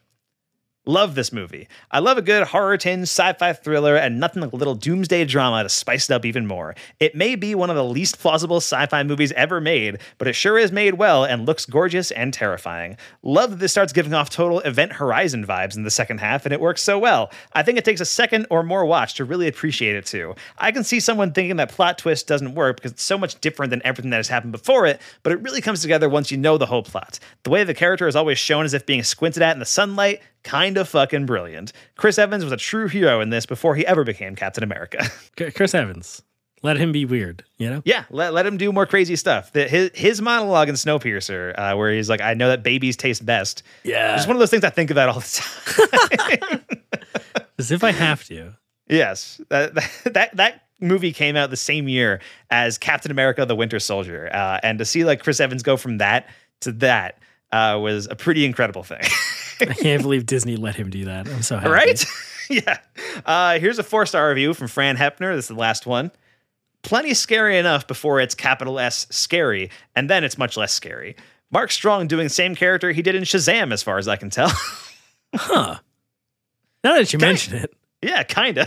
Love this movie. I love a good horror tinge sci fi thriller and nothing like a little doomsday drama to spice it up even more. It may be one of the least plausible sci fi movies ever made, but it sure is made well and looks gorgeous and terrifying. Love that this starts giving off total Event Horizon vibes in the second half, and it works so well. I think it takes a second or more watch to really appreciate it too. I can see someone thinking that plot twist doesn't work because it's so much different than everything that has happened before it, but it really comes together once you know the whole plot. The way the character is always shown as if being squinted at in the sunlight, kind of fucking brilliant. Chris Evans was a true hero in this before he ever became Captain America. Chris Evans, let him be weird, you know? yeah, let, let him do more crazy stuff. The, his, his monologue in Snowpiercer, uh, where he's like, I know that babies taste best. Yeah. It's one of those things I think about all the time. As if I have to. Yes, that, that that movie came out the same year as Captain America: The Winter Soldier, uh, and to see like Chris Evans go from that to that uh, was a pretty incredible thing, I can't believe Disney let him do that. I'm so happy. right? yeah. Uh, here's a four star review from Fran Hepner. This is the last one. Plenty scary enough before it's capital S scary, and then it's much less scary. Mark Strong doing the same character he did in Shazam, as far as I can tell. Huh. Now that you Okay. mention it. yeah, kinda.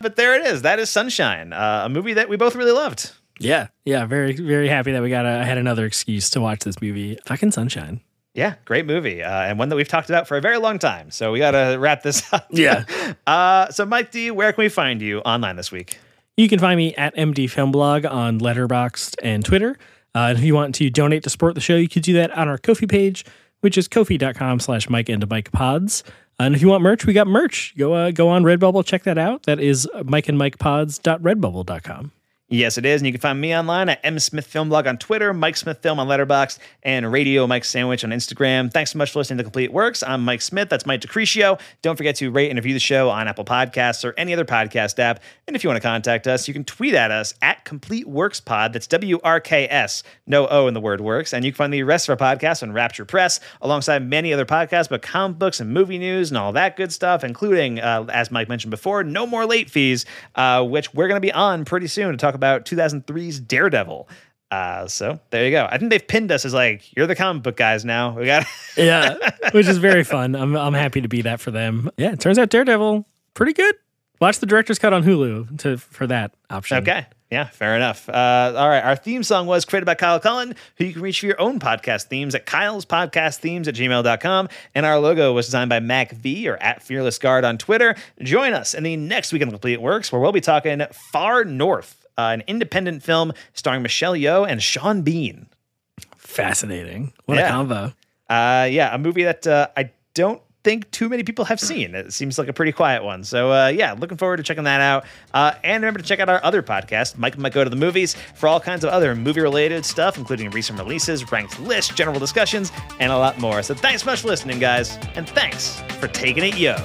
but there it is. That is Sunshine, uh, a movie that we both really loved. Yeah. Yeah. Very, very happy that we got a, I had another excuse to watch this movie. Fucking Sunshine. Yeah, great movie, uh, and one that we've talked about for a very long time. So we got to wrap this up. Yeah. Uh, so, Mike D, where can we find you online this week? You can find me at MD Film Blog on Letterboxd and Twitter. Uh, and if you want to donate to support the show, you could do that on our Ko-fi page, which is ko-fi.com slash Mike and Mike Pods. And if you want merch, we got merch. Go uh, go on Redbubble, check that out. That is Mike and Mike Pods.redbubble.com. Yes, it is. And you can find me online at M Smith Film Blog on Twitter, Mike Smith Film on Letterboxd, and Radio Mike Sandwich on Instagram. Thanks so much for listening to Complete Works. I'm Mike Smith. That's Mike DeCrescio. Don't forget to rate and review the show on Apple Podcasts or any other podcast app. And if you want to contact us, you can tweet at us at Complete Works Pod. That's W R K S, no O in the word works. And you can find the rest of our podcasts on Rapture Press, alongside many other podcasts about comic books and movie news and all that good stuff, including, uh, as Mike mentioned before, No More Late Fees, uh, which we're going to be on pretty soon to talk about 2003's Daredevil. Uh, so there you go. I think they've pinned us as like, you're the comic book guys now. We got Yeah, which is very fun. I'm, I'm happy to be that for them. Yeah, it turns out Daredevil, pretty good. Watch the director's cut on Hulu to for that option. Okay. Yeah, fair enough. Uh, all right. Our theme song was created by Kyle Cullen, who you can reach for your own podcast themes at Kyle's Podcast Themes at gmail.com. And our logo was designed by Mac V or at Fearless Guard on Twitter. Join us in the next week of Complete Works, where we'll be talking Far North, uh, an independent film starring Michelle Yeoh and Sean Bean. Fascinating. What Yeah. a combo. Uh, yeah, a movie that uh, I don't think too many people have seen. It seems like a pretty quiet one. So, uh, yeah, looking forward to checking that out. Uh, and remember to check out our other podcast, Mike Might Go to the Movies, for all kinds of other movie related stuff, including recent releases, ranked lists, general discussions, and a lot more. So, thanks so much for listening, guys. And thanks for taking it, yo.